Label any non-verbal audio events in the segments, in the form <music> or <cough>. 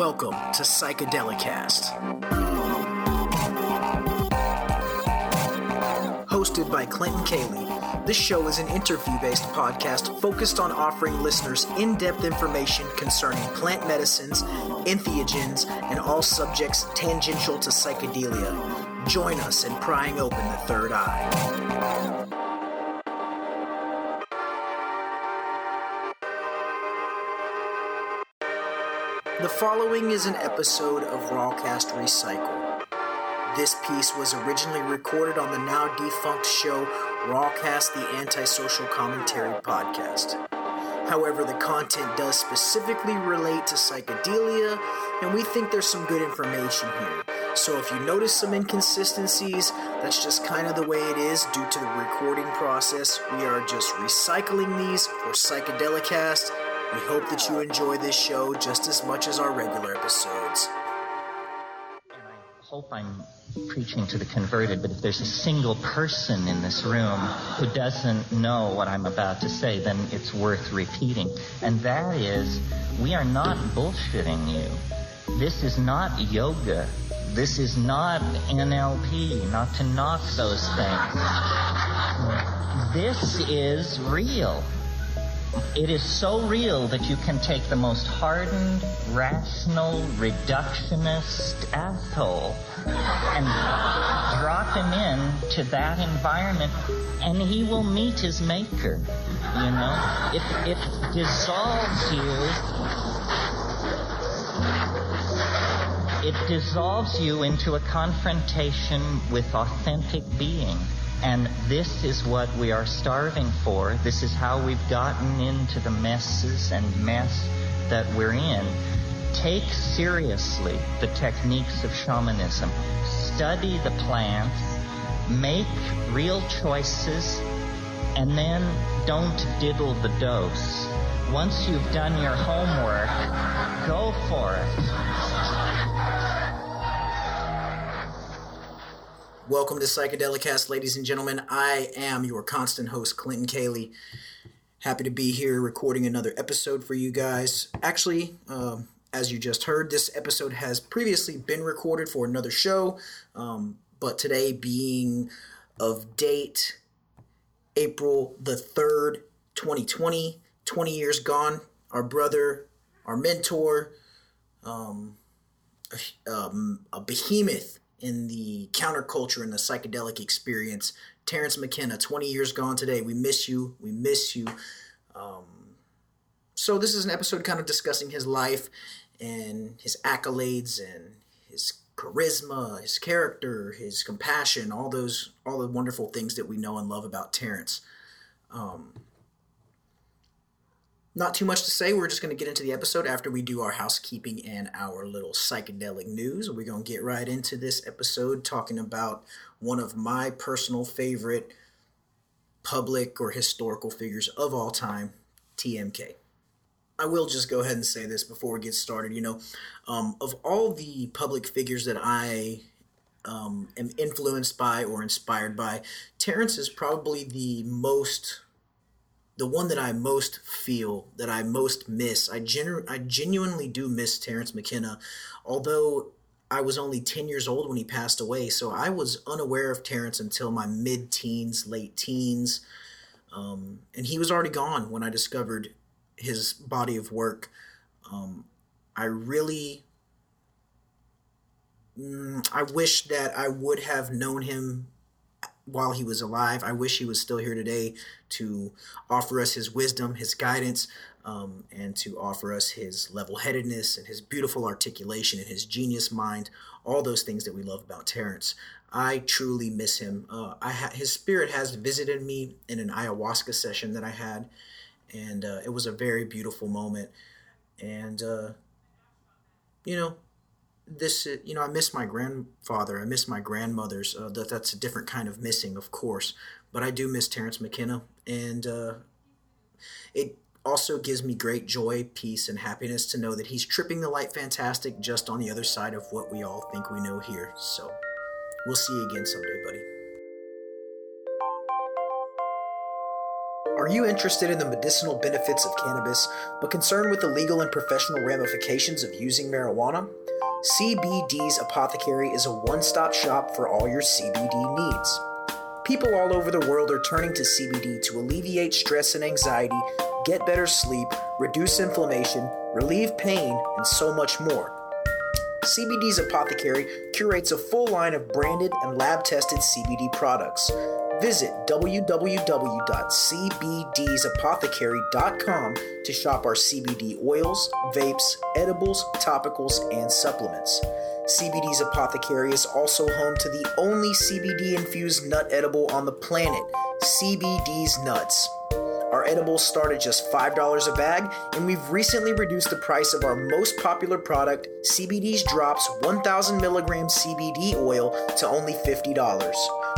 Welcome to Psychedelicast. Hosted by Clinton Cayley, this show is an interview based podcast focused on offering listeners in depth information concerning plant medicines, entheogens, and all subjects tangential to psychedelia. Join us in prying open the third eye. Following is an episode of Rawcast Recycle. This piece was originally recorded on the now defunct show Rawcast the Antisocial Commentary podcast. However, the content does specifically relate to psychedelia, and we think there's some good information here. So if you notice some inconsistencies, that's just kind of the way it is due to the recording process. We are just recycling these for Psychedelicast we hope that you enjoy this show just as much as our regular episodes. And I hope I'm preaching to the converted, but if there's a single person in this room who doesn't know what I'm about to say, then it's worth repeating. And that is, we are not bullshitting you. This is not yoga. This is not NLP, not to knock those things. This is real. It is so real that you can take the most hardened, rational, reductionist asshole and drop him in to that environment and he will meet his maker. You know? It, it dissolves you. It dissolves you into a confrontation with authentic being. And this is what we are starving for. This is how we've gotten into the messes and mess that we're in. Take seriously the techniques of shamanism. Study the plants. Make real choices. And then don't diddle the dose. Once you've done your homework, go for it. Welcome to Psychedelicast, ladies and gentlemen. I am your constant host, Clinton Cayley. Happy to be here recording another episode for you guys. Actually, um, as you just heard, this episode has previously been recorded for another show, um, but today being of date April the 3rd, 2020, 20 years gone, our brother, our mentor, um, um, a behemoth in the counterculture and the psychedelic experience. Terence McKenna, 20 years gone today. We miss you. We miss you. Um, so, this is an episode kind of discussing his life and his accolades and his charisma, his character, his compassion, all those, all the wonderful things that we know and love about Terence. Um, not too much to say. We're just going to get into the episode after we do our housekeeping and our little psychedelic news. We're going to get right into this episode talking about one of my personal favorite public or historical figures of all time, TMK. I will just go ahead and say this before we get started. You know, um, of all the public figures that I um, am influenced by or inspired by, Terence is probably the most the one that I most feel, that I most miss, I, genu- I genuinely do miss Terence McKenna, although I was only 10 years old when he passed away. So I was unaware of Terence until my mid teens, late teens. Um, and he was already gone when I discovered his body of work. Um, I really, mm, I wish that I would have known him while he was alive. I wish he was still here today to offer us his wisdom, his guidance, um, and to offer us his level headedness and his beautiful articulation and his genius mind, all those things that we love about Terence. I truly miss him. Uh, I ha- his spirit has visited me in an ayahuasca session that I had, and uh, it was a very beautiful moment. And, uh, you know, this you know i miss my grandfather i miss my grandmothers uh, that that's a different kind of missing of course but i do miss terence mckenna and uh, it also gives me great joy peace and happiness to know that he's tripping the light fantastic just on the other side of what we all think we know here so we'll see you again someday buddy Are you interested in the medicinal benefits of cannabis, but concerned with the legal and professional ramifications of using marijuana? CBD's Apothecary is a one stop shop for all your CBD needs. People all over the world are turning to CBD to alleviate stress and anxiety, get better sleep, reduce inflammation, relieve pain, and so much more. CBD's Apothecary curates a full line of branded and lab tested CBD products. Visit www.cbdsapothecary.com to shop our CBD oils, vapes, edibles, topicals, and supplements. CBD's Apothecary is also home to the only CBD infused nut edible on the planet, CBD's Nuts. Our edibles start at just $5 a bag, and we've recently reduced the price of our most popular product, CBD's Drops 1000 milligram CBD oil, to only $50.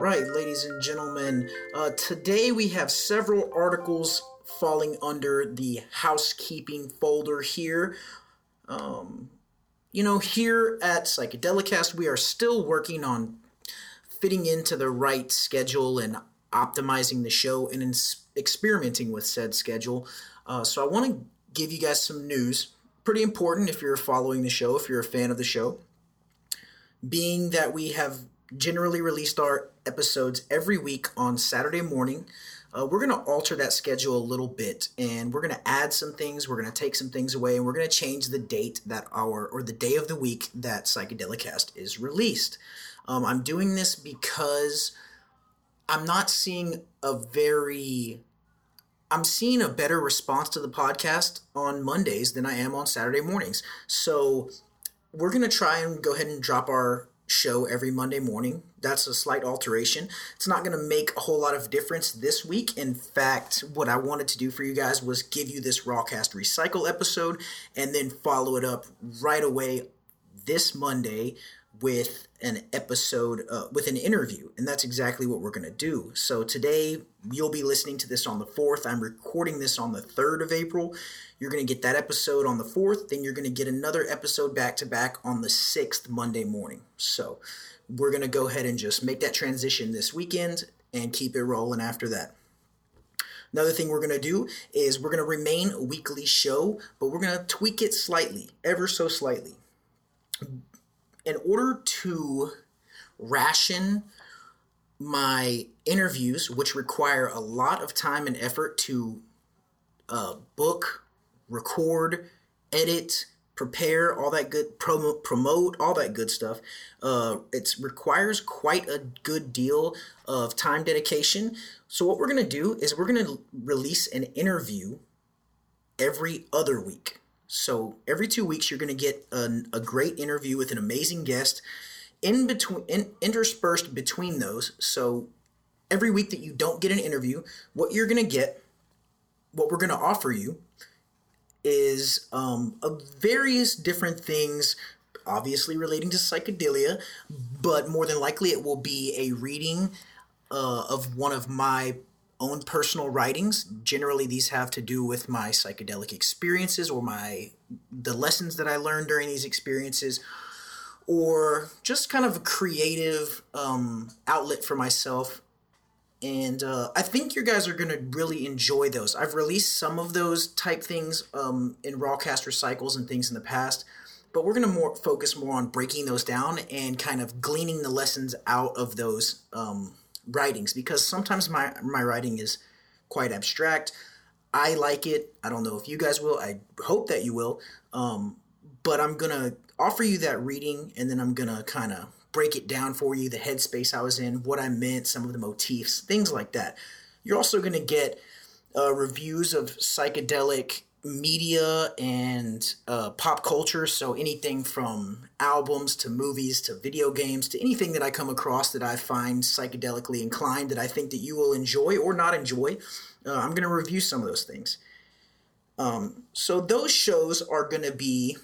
right, ladies and gentlemen, uh, today we have several articles falling under the housekeeping folder here. Um, you know, here at Psychedelicast, we are still working on fitting into the right schedule and optimizing the show and experimenting with said schedule. Uh, so I want to give you guys some news. Pretty important if you're following the show, if you're a fan of the show. Being that we have generally released our episodes every week on Saturday morning. Uh, we're going to alter that schedule a little bit and we're going to add some things we're going to take some things away and we're going to change the date that our or the day of the week that psychedelicast is released um, i'm doing this because i'm not seeing a very i'm seeing a better response to the podcast on mondays than i am on saturday mornings so we're going to try and go ahead and drop our show every Monday morning. That's a slight alteration. It's not going to make a whole lot of difference this week. In fact, what I wanted to do for you guys was give you this Rawcast Recycle episode and then follow it up right away this Monday with an episode uh, with an interview and that's exactly what we're going to do. So today you'll be listening to this on the 4th i'm recording this on the 3rd of april. You're going to get that episode on the 4th then you're going to get another episode back to back on the 6th monday morning. So we're going to go ahead and just make that transition this weekend and keep it rolling after that. Another thing we're going to do is we're going to remain a weekly show, but we're going to tweak it slightly, ever so slightly in order to ration my interviews, which require a lot of time and effort to uh, book, record, edit, prepare, all that good promote, promote, all that good stuff. Uh, it requires quite a good deal of time dedication. So what we're gonna do is we're gonna release an interview every other week. So every two weeks, you're going to get an, a great interview with an amazing guest in between, in, interspersed between those. So every week that you don't get an interview, what you're going to get, what we're going to offer you, is um, various different things obviously relating to psychedelia, but more than likely it will be a reading uh, of one of my own personal writings. Generally, these have to do with my psychedelic experiences or my the lessons that I learned during these experiences, or just kind of a creative um, outlet for myself. And uh, I think you guys are to really enjoy those. I've released some of those type things um, in Rawcast Recycles and things in the past, but we're to more focus more on breaking those down and kind of gleaning the lessons out of those um, writings because sometimes my my writing is quite abstract. I like it. I don't know if you guys will. I hope that you will. Um, but I'm gonna offer you that reading, and then I'm gonna kind of break it down for you, the headspace I was in, what I meant, some of the motifs, things like that. You're also gonna get uh, reviews of psychedelic media and uh, pop culture. So anything from albums to movies to video games to anything that I come across that I find psychedelically inclined that I think that you will enjoy or not enjoy, uh, I'm going to review some of those things. Um, so those shows are going to be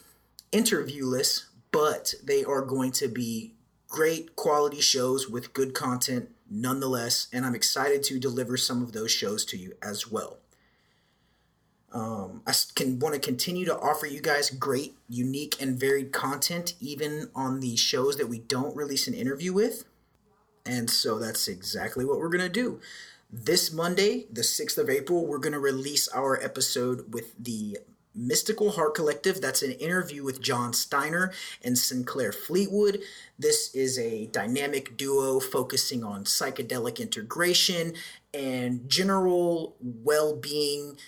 interviewless, but they are going to be great quality shows with good content nonetheless, and I'm excited to deliver some of those shows to you as well. Um, I can want to continue to offer you guys great, unique, and varied content, even on the shows that we don't release an interview with. And so that's exactly what we're to do. This Monday, the 6th of April, we're to release our episode with the Mystical Heart Collective. That's an interview with John Steiner and Sinclair Fleetwood. This is a dynamic duo focusing on psychedelic integration and general well being.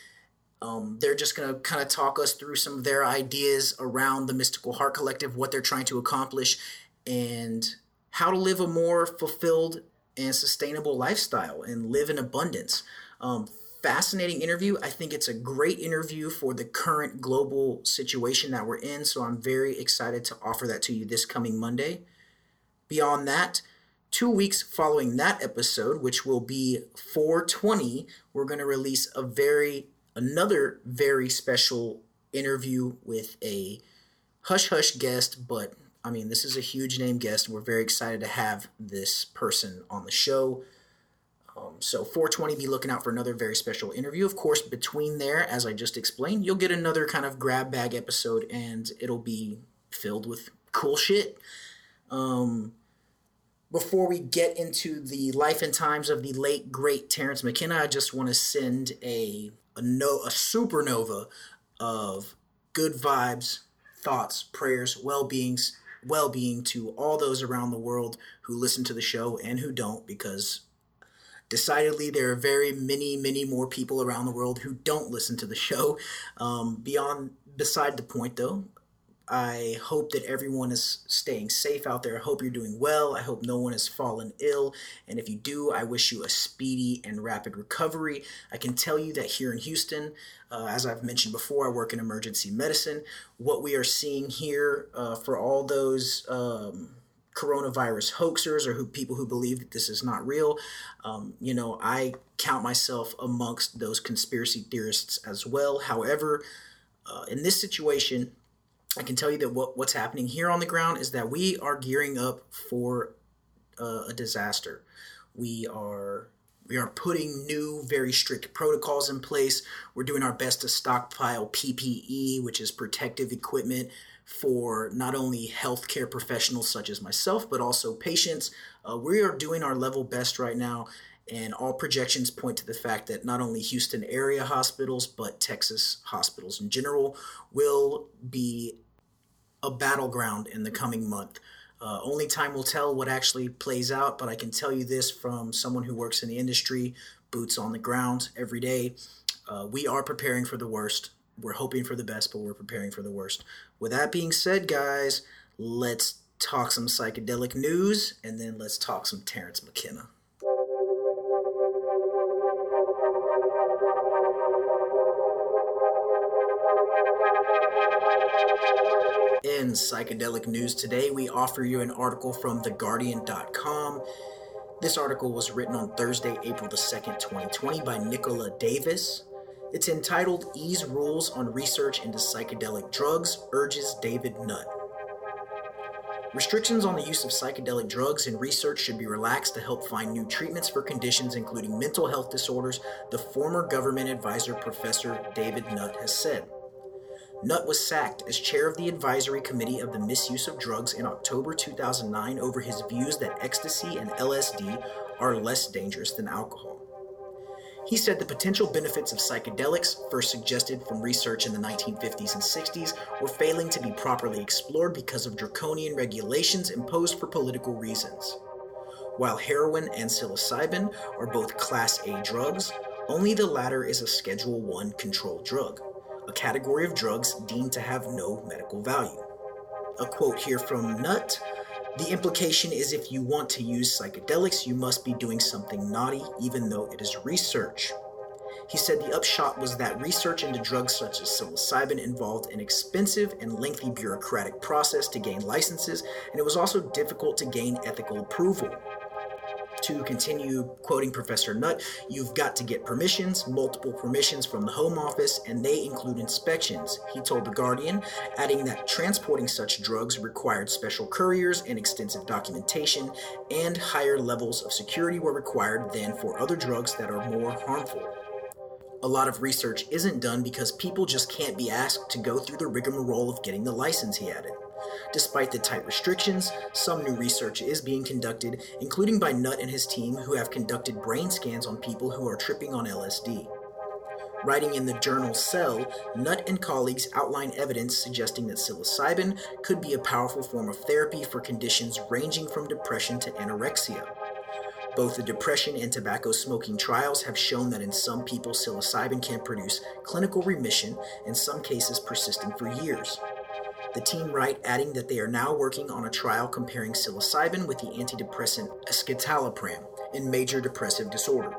Um, they're just going to kind of talk us through some of their ideas around the Mystical Heart Collective, what they're trying to accomplish, and how to live a more fulfilled and sustainable lifestyle and live in abundance. Um, fascinating interview. I think it's a great interview for the current global situation that we're in. So I'm very excited to offer that to you this coming Monday. Beyond that, two weeks following that episode, which will be 420, we're going to release a very, another very special interview with a hush hush guest, but I mean, this is a huge name guest, and we're very excited to have this person on the show. Um, so 420, be looking out for another very special interview. Of course, between there, as I just explained, you'll get another kind of grab bag episode, and it'll be filled with cool shit. Um, before we get into the life and times of the late great Terence McKenna, I just want to send a a no a supernova of good vibes, thoughts, prayers, well beings, well being to all those around the world who listen to the show and who don't, because decidedly there are very many many more people around the world who don't listen to the show. Um, beyond beside the point though i hope that everyone is staying safe out there i hope you're doing well i hope no one has fallen ill and if you do i wish you a speedy and rapid recovery i can tell you that here in houston uh, as i've mentioned before i work in emergency medicine what we are seeing here uh, for all those um, coronavirus hoaxers or who people who believe that this is not real. Um, you know, I count myself amongst those conspiracy theorists as well. However, uh, in this situation, I can tell you that what, what's happening here on the ground is that we are gearing up for uh, a disaster. We are we are putting new, very strict protocols in place. We're doing our best to stockpile PPE, which is protective equipment for not only healthcare professionals such as myself, but also patients. Uh, we are doing our level best right now, and all projections point to the fact that not only Houston area hospitals, but Texas hospitals in general will be a battleground in the coming month. Uh, only time will tell what actually plays out, but I can tell you this from someone who works in the industry, boots on the ground every day. Uh, we are preparing for the worst we're hoping for the best, but we're preparing for the worst. With that being said, guys, let's talk some psychedelic news and then let's talk some Terence McKenna. In psychedelic news today, we offer you an article from TheGuardian.com. This article was written on Thursday, April the 2nd, 2020, by Nicola Davis. It's entitled Ease Rules on Research into Psychedelic Drugs Urges David Nutt. Restrictions on the use of psychedelic drugs in research should be relaxed to help find new treatments for conditions including mental health disorders, the former government advisor Professor David Nutt has said. Nutt was sacked as chair of the advisory committee of the misuse of drugs in October 2009 over his views that ecstasy and LSD are less dangerous than alcohol. He said the potential benefits of psychedelics, first suggested from research in the 1950s and 60s, were failing to be properly explored because of draconian regulations imposed for political reasons. While heroin and psilocybin are both Class A drugs, only the latter is a Schedule 1 controlled drug, a category of drugs deemed to have no medical value. A quote here from Nutt the implication is if you want to use psychedelics, you must be doing something naughty, even though it is research. He said the upshot was that research into drugs such as psilocybin involved an expensive and lengthy bureaucratic process to gain licenses, and it was also difficult to gain ethical approval to continue quoting Professor Nutt, you've got to get permissions, multiple permissions from the Home Office, and they include inspections, he told The Guardian, adding that transporting such drugs required special couriers and extensive documentation, and higher levels of security were required than for other drugs that are more harmful. A lot of research isn't done because people just can't be asked to go through the rigmarole of getting the license, he added. Despite the tight restrictions, some new research is being conducted, including by Nutt and his team, who have conducted brain scans on people who are tripping on LSD. Writing in the journal Cell, Nutt and colleagues outline evidence suggesting that psilocybin could be a powerful form of therapy for conditions ranging from depression to anorexia. Both the depression and tobacco smoking trials have shown that in some people, psilocybin can produce clinical remission, in some cases persisting for years. The team write, adding that they are now working on a trial comparing psilocybin with the antidepressant escitalopram in major depressive disorder.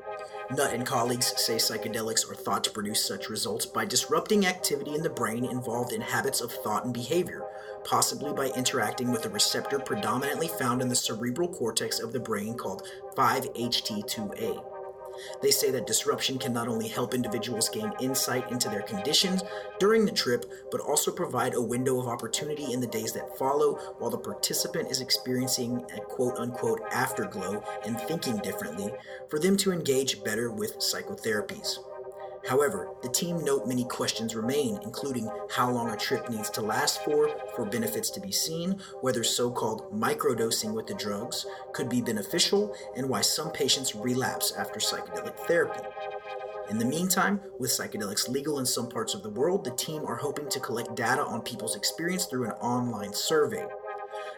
Nutt and colleagues say psychedelics are thought to produce such results by disrupting activity in the brain involved in habits of thought and behavior, possibly by interacting with a receptor predominantly found in the cerebral cortex of the brain called 5-HT2A. They say that disruption can not only help individuals gain insight into their conditions during the trip, but also provide a window of opportunity in the days that follow while the participant is experiencing a quote unquote afterglow and thinking differently for them to engage better with psychotherapies. However, the team note many questions remain, including how long a trip needs to last for, for benefits to be seen, whether so called microdosing with the drugs could be beneficial, and why some patients relapse after psychedelic therapy. In the meantime, with psychedelics legal in some parts of the world, the team are hoping to collect data on people's experience through an online survey.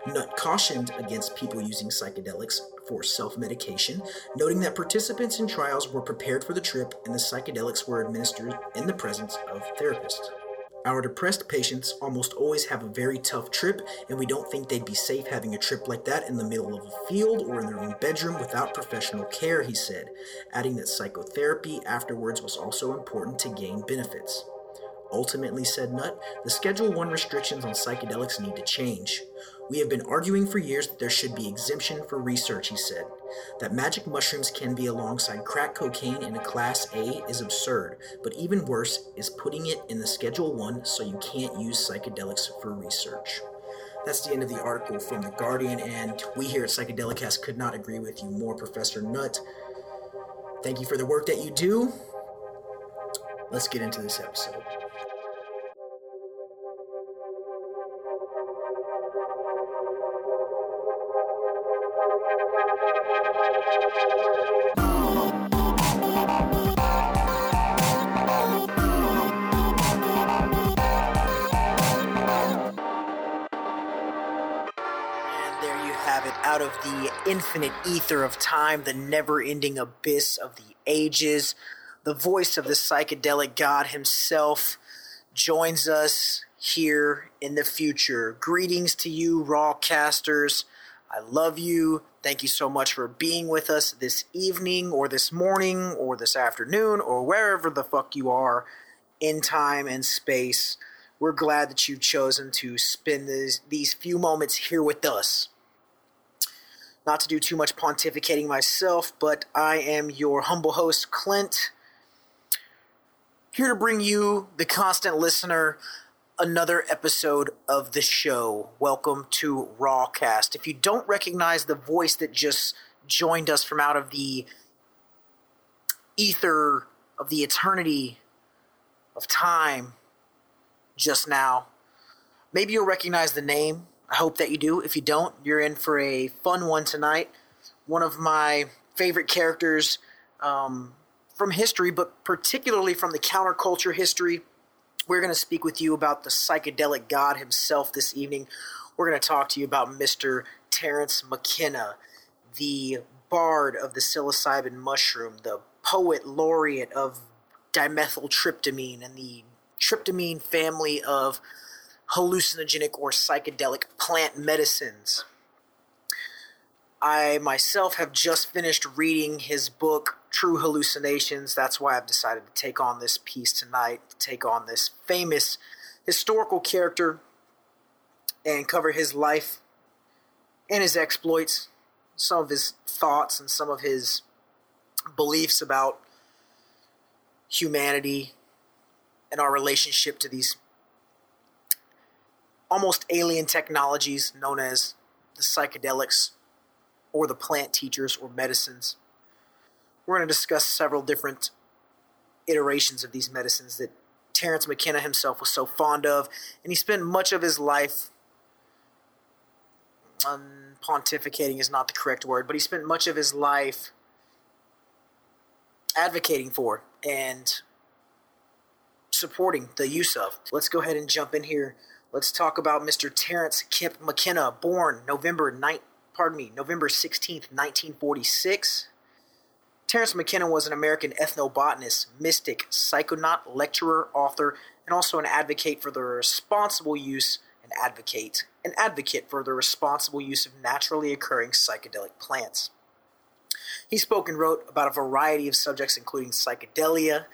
Nutt cautioned against people using psychedelics for self medication, noting that participants in trials were prepared for the trip and the psychedelics were administered in the presence of therapists. Our depressed patients almost always have a very tough trip, and we don't think they'd be safe having a trip like that in the middle of a field or in their own bedroom without professional care, he said, adding that psychotherapy afterwards was also important to gain benefits. Ultimately, said Nutt, the Schedule 1 restrictions on psychedelics need to change. We have been arguing for years that there should be exemption for research, he said. That magic mushrooms can be alongside crack cocaine in a Class A is absurd, but even worse is putting it in the Schedule 1 so you can't use psychedelics for research. That's the end of the article from The Guardian, and we here at Psychedelicast could not agree with you more, Professor Nutt. Thank you for the work that you do. Let's get into this episode. Infinite ether of time, the never ending abyss of the ages. The voice of the psychedelic God himself joins us here in the future. Greetings to you, Rawcasters. I love you. Thank you so much for being with us this evening, or this morning, or this afternoon, or wherever the fuck you are in time and space. We're glad that you've chosen to spend these few moments here with us. Not to do too much pontificating myself, but I am your humble host, Clint, here to bring you, the constant listener, another episode of the show. Welcome to Rawcast. If you don't recognize the voice that just joined us from out of the ether of the eternity of time just now, maybe you'll recognize the name I hope that you do. If you don't, you're in for a fun one tonight. One of my favorite characters um, from history, but particularly from the counterculture history. We're going to speak with you about the psychedelic god himself this evening. We're going to talk to you about Mr. Terence McKenna, the bard of the psilocybin mushroom, the poet laureate of dimethyltryptamine and the tryptamine family of hallucinogenic or psychedelic plant medicines. I myself have just finished reading his book, True Hallucinations. That's why I've decided to take on this piece tonight, to take on this famous historical character and cover his life and his exploits, some of his thoughts, and some of his beliefs about humanity and our relationship to these almost alien technologies known as the psychedelics or the plant teachers or medicines. We're going to discuss several different iterations of these medicines that Terence McKenna himself was so fond of, and he spent much of his life um, pontificating is not the correct word, but he spent much of his life advocating for and supporting the use of. Let's go ahead and jump in here. Let's talk about Mr. Terence Kemp McKenna, born November 9, pardon me, November 16th, 1946. Terence McKenna was an American ethnobotanist, mystic, psychonaut, lecturer, author, and also an advocate for the responsible use and advocate an advocate for the responsible use of naturally occurring psychedelic plants. He spoke and wrote about a variety of subjects including psychedelia,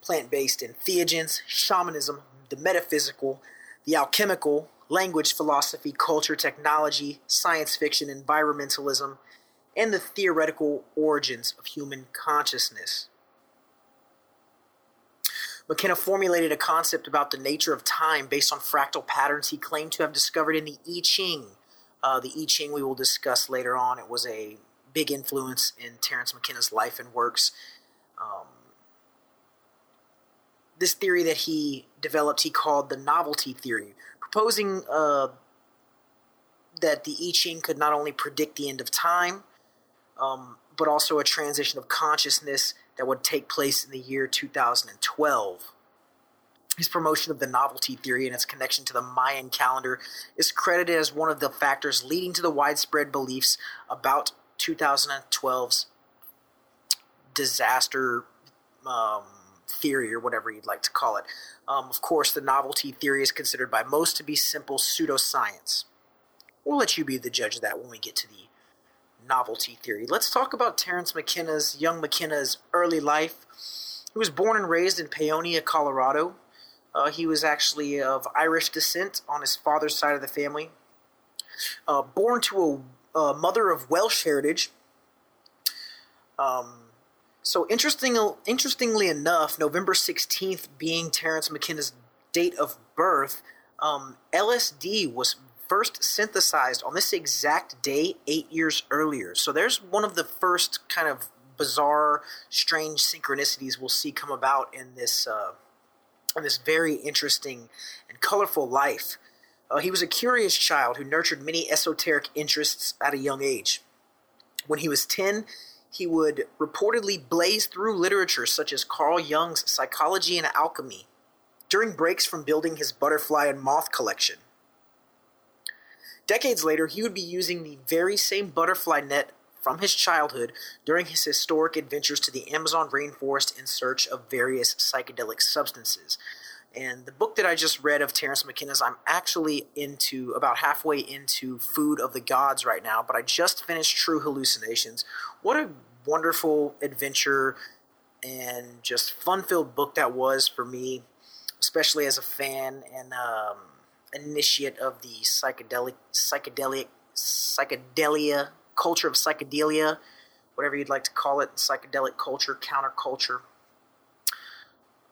plant-based entheogens, shamanism, the metaphysical, the alchemical, language, philosophy, culture, technology, science fiction, environmentalism, and the theoretical origins of human consciousness. McKenna formulated a concept about the nature of time based on fractal patterns he claimed to have discovered in the I Ching. Uh, the I Ching we will discuss later on. It was a big influence in Terence McKenna's life and works. Um, this theory that he developed, he called the novelty theory, proposing uh, that the I Ching could not only predict the end of time, um, but also a transition of consciousness that would take place in the year 2012. His promotion of the novelty theory and its connection to the Mayan calendar is credited as one of the factors leading to the widespread beliefs about 2012's disaster um, theory, or whatever you'd like to call it. Um, of course, the novelty theory is considered by most to be simple pseudoscience. We'll let you be the judge of that when we get to the novelty theory. Let's talk about Terence McKenna's, young McKenna's early life. He was born and raised in Paonia, Colorado. Uh, he was actually of Irish descent on his father's side of the family. Uh, born to a, a, mother of Welsh heritage. Um, so interesting, interestingly enough, November 16th being Terence McKenna's date of birth, um, LSD was first synthesized on this exact day eight years earlier. So there's one of the first kind of bizarre, strange synchronicities we'll see come about in this uh, in this very interesting and colorful life. Uh, he was a curious child who nurtured many esoteric interests at a young age. When he was 10, he would reportedly blaze through literature such as Carl Jung's Psychology and Alchemy during breaks from building his butterfly and moth collection. Decades later, he would be using the very same butterfly net from his childhood during his historic adventures to the Amazon rainforest in search of various psychedelic substances. And the book that I just read of Terence McKenna's, I'm actually into about halfway into Food of the Gods right now, but I just finished True Hallucinations. What a wonderful adventure and just fun filled book that was for me, especially as a fan. And um, initiate of the psychedelic psychedelic psychedelia culture of psychedelia, whatever you'd like to call it, psychedelic culture, counterculture.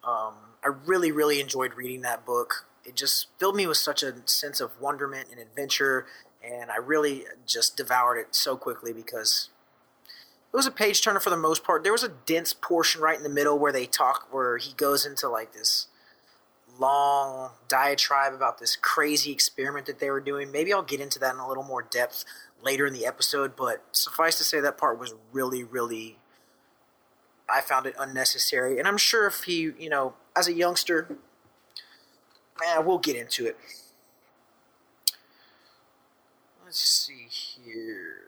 Um, I really, really enjoyed reading that book. It just filled me with such a sense of wonderment and adventure, and I really just devoured it so quickly because it was a page turner for the most part. There was a dense portion right in the middle where they talk, where he goes into like this long diatribe about this crazy experiment that they were doing. Maybe I'll get into that in a little more depth later in the episode, but suffice to say that part was really, really. I found it unnecessary, and I'm sure if he, you know, as a youngster, man, we'll get into it. Let's see here.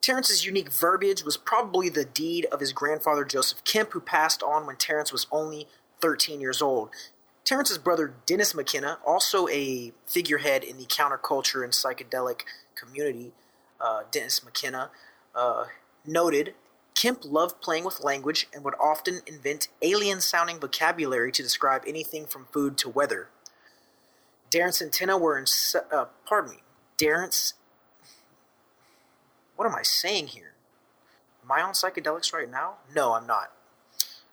Terence's unique verbiage was probably the deed of his grandfather Joseph Kemp, who passed on when Terence was only 13 years old. Terence's brother Dennis McKenna, also a figurehead in the counterculture and psychedelic community, uh, Dennis McKenna, uh, noted Kemp loved playing with language and would often invent alien sounding vocabulary to describe anything from food to weather. Darren Centena were in, uh, pardon me, Darren's, what am I saying here? Am I on psychedelics right now? No, I'm not.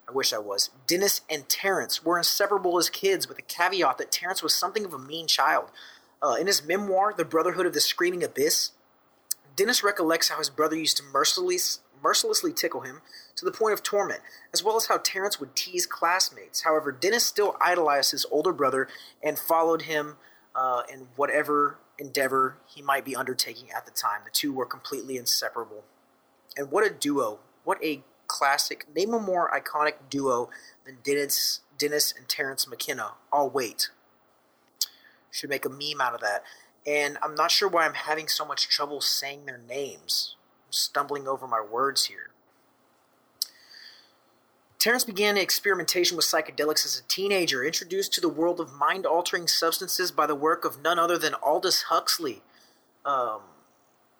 I wish I was. Dennis and Terence were inseparable as kids, with the caveat that Terence was something of a mean child. Uh, in his memoir, The Brotherhood of the Screaming Abyss, Dennis recollects how his brother used to mercilessly, mercilessly tickle him to the point of torment, as well as how Terence would tease classmates. However, Dennis still idolized his older brother and followed him uh, in whatever endeavor he might be undertaking at the time. The two were completely inseparable. And what a duo! What a classic, name a more iconic duo than Dennis, Dennis and Terence McKenna. I'll wait. Should make a meme out of that. And I'm not sure why I'm having so much trouble saying their names. Stumbling over my words here. Terence began experimentation with psychedelics as a teenager, introduced to the world of mind altering substances by the work of none other than Aldous Huxley. Um,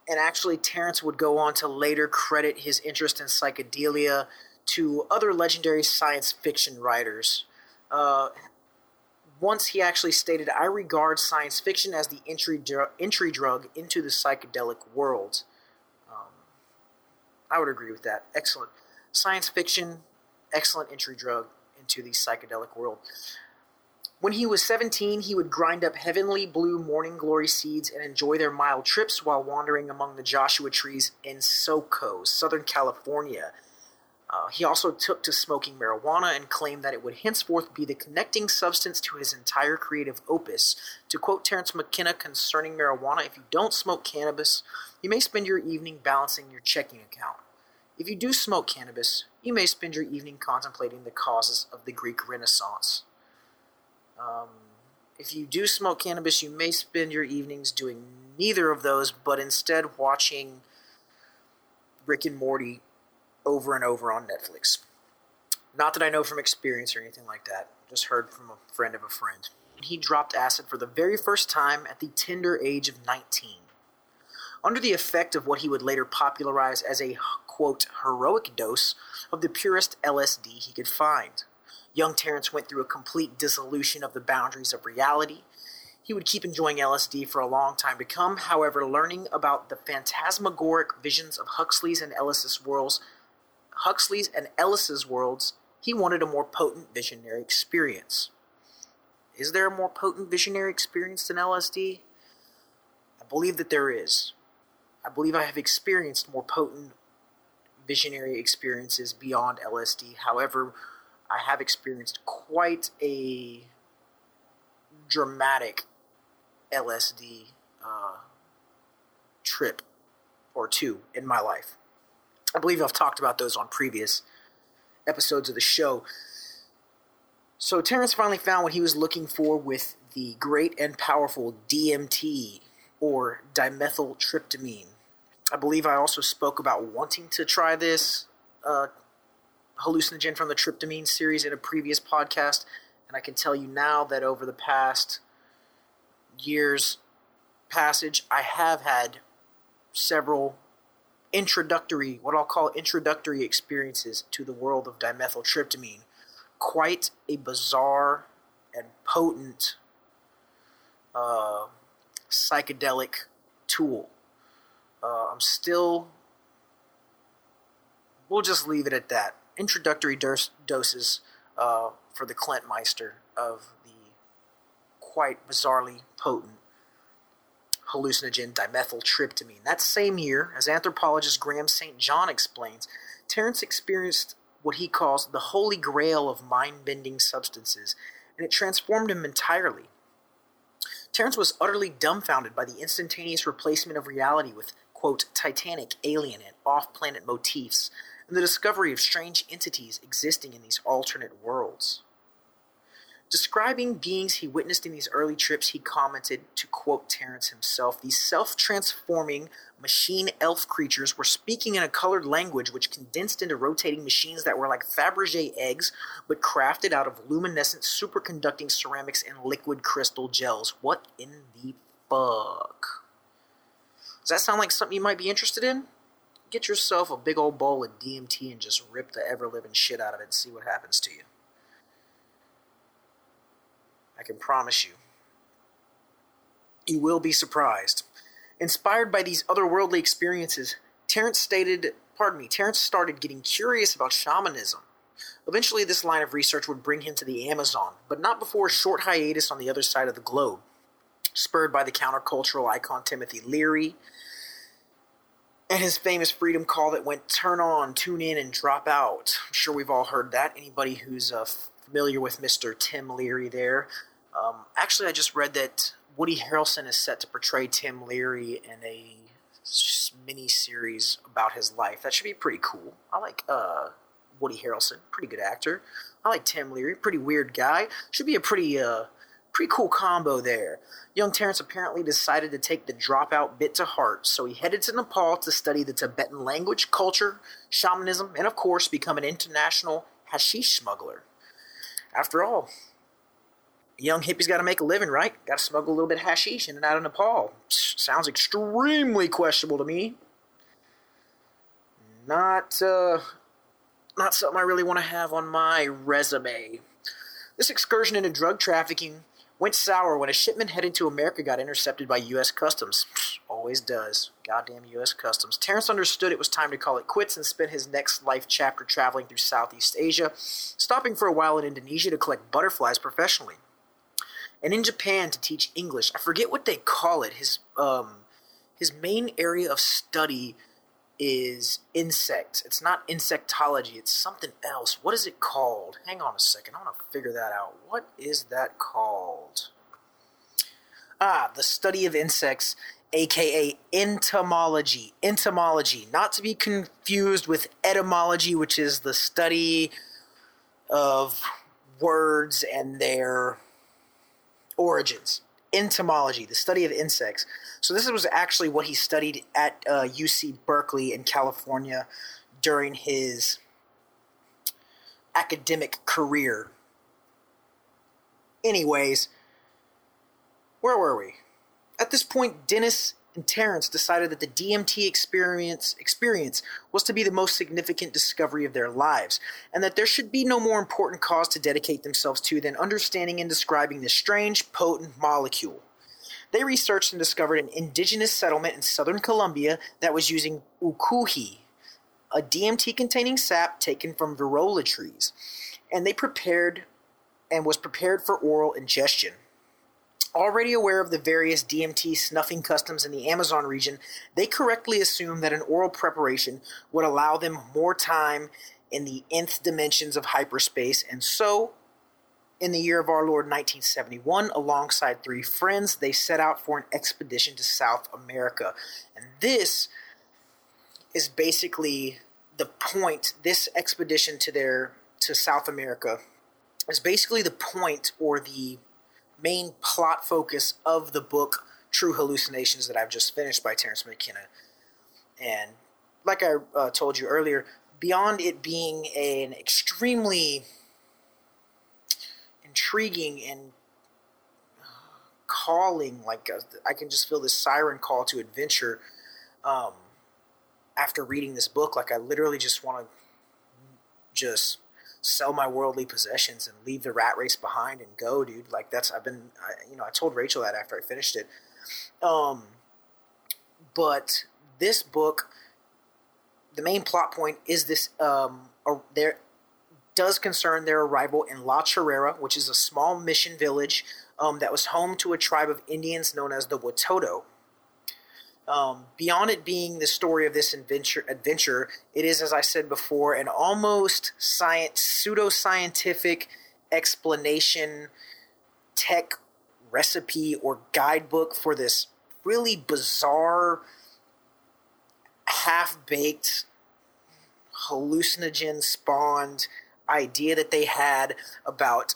and actually, Terence would go on to later credit his interest in psychedelia to other legendary science fiction writers. Uh, once he actually stated, I regard science fiction as the entry, dr- entry drug into the psychedelic world. I would agree with that. Excellent. Science fiction, excellent entry drug into the psychedelic world. When he was 17, he would grind up heavenly blue morning glory seeds and enjoy their mild trips while wandering among the Joshua trees in SoCo, Southern California. Uh, he also took to smoking marijuana and claimed that it would henceforth be the connecting substance to his entire creative opus. To quote Terence McKenna concerning marijuana, if you don't smoke cannabis, you may spend your evening balancing your checking account. If you do smoke cannabis, you may spend your evening contemplating the causes of the Greek Renaissance. Um, if you do smoke cannabis, you may spend your evenings doing neither of those, but instead watching Rick and Morty over and over on Netflix. Not that I know from experience or anything like that, just heard from a friend of a friend. He dropped acid for the very first time at the tender age of 19. Under the effect of what he would later popularize as a, quote, heroic dose of the purest LSD he could find. Young Terence went through a complete dissolution of the boundaries of reality. He would keep enjoying LSD for a long time to come, however, learning about the phantasmagoric visions of Huxley's and Ellis's worlds Huxley's and Ellis's worlds, he wanted a more potent visionary experience. Is there a more potent visionary experience than LSD? I believe that there is. I believe I have experienced more potent visionary experiences beyond LSD. However, I have experienced quite a dramatic LSD uh, trip or two in my life. I believe I've talked about those on previous episodes of the show. So Terence finally found what he was looking for with the great and powerful DMT, or dimethyltryptamine. I believe I also spoke about wanting to try this uh, hallucinogen from the tryptamine series in a previous podcast, and I can tell you now that over the past year's passage, I have had several introductory, what I'll call introductory experiences to the world of dimethyltryptamine. Quite a bizarre and potent uh, psychedelic tool. Uh, I'm still. We'll just leave it at that. Introductory dos- doses uh, for the Clint Meister of the quite bizarrely potent hallucinogen dimethyltryptamine. That same year, as anthropologist Graham St. John explains, Terence experienced what he calls the holy grail of mind bending substances, and it transformed him entirely. Terence was utterly dumbfounded by the instantaneous replacement of reality with, quote, titanic, alien, and off planet motifs, and the discovery of strange entities existing in these alternate worlds. Describing beings he witnessed in these early trips, he commented, to quote Terence himself, these self transforming machine elf creatures were speaking in a colored language which condensed into rotating machines that were like Fabergé eggs, but crafted out of luminescent superconducting ceramics and liquid crystal gels. What in the fuck? Does that sound like something you might be interested in? Get yourself a big old bowl of DMT and just rip the ever living shit out of it and see what happens to you. I can promise you, you will be surprised. Inspired by these otherworldly experiences, Terence stated, pardon me, Terence started getting curious about shamanism. Eventually, this line of research would bring him to the Amazon, but not before a short hiatus on the other side of the globe. Spurred by the countercultural icon Timothy Leary and his famous freedom call that went turn on, tune in, and drop out. I'm sure we've all heard that. Anybody who's uh, familiar with Mr. Tim Leary there. Um, actually, I just read that Woody Harrelson is set to portray Tim Leary in a mini series about his life. That should be pretty cool. I like uh, Woody Harrelson, pretty good actor. I like Tim Leary, pretty weird guy. Should be a pretty uh, pretty cool combo there. Young Terence apparently decided to take the dropout bit to heart, so he headed to Nepal to study the Tibetan language, culture, shamanism, and of course become an international hashish smuggler. After all, young hippie's got to make a living, right? Got to smuggle a little bit of hashish in and out of Nepal. Sounds extremely questionable to me. Not, uh, not something I really want to have on my resume. This excursion into drug trafficking went sour when a shipment headed to America got intercepted by U.S. Customs. Always does. Goddamn U.S. Customs. Terence understood it was time to call it quits and spent his next life chapter traveling through Southeast Asia, stopping for a while in Indonesia to collect butterflies professionally and in Japan to teach English. I forget what they call it. His um, his main area of study is insects. It's not insectology. It's something else. What is it called? Hang on a second. I want to figure that out. What is that called? Ah, the study of insects, aka entomology. Entomology, not to be confused with etymology, which is the study of words and their origins, entomology, the study of insects. So this was actually what he studied at uh, UC Berkeley in California during his academic career. Anyways, where were we? At this point, Dennis and Terence decided that the DMT experience experience was to be the most significant discovery of their lives, and that there should be no more important cause to dedicate themselves to than understanding and describing this strange, potent molecule. They researched and discovered an indigenous settlement in southern Colombia that was using ukuhi, a DMT containing sap taken from virola trees, and they prepared and was prepared for oral ingestion. Already aware of the various DMT snuffing customs in the Amazon region, they correctly assumed that an oral preparation would allow them more time in the nth dimensions of hyperspace, and so, in the year of our Lord 1971, alongside three friends, they set out for an expedition to South America. And this is basically the point, this expedition to their to South America is basically the point or the main plot focus of the book True Hallucinations that I've just finished by Terence McKenna. And like I uh, told you earlier, beyond it being an extremely intriguing and calling, like uh, I can just feel this siren call to adventure. Um, after reading this book, like I literally just want to just sell my worldly possessions and leave the rat race behind and go, dude. Like that's I've been, I, you know, I told Rachel that after I finished it. Um, but this book, the main plot point is this: um, there does concern their arrival in La Chorrera, which is a small mission village um, that was home to a tribe of Indians known as the Watoto. Um, beyond it being the story of this adventure, adventure, it is, as I said before, an almost science, pseudo-scientific explanation, tech recipe or guidebook for this really bizarre, half-baked, hallucinogen-spawned idea that they had about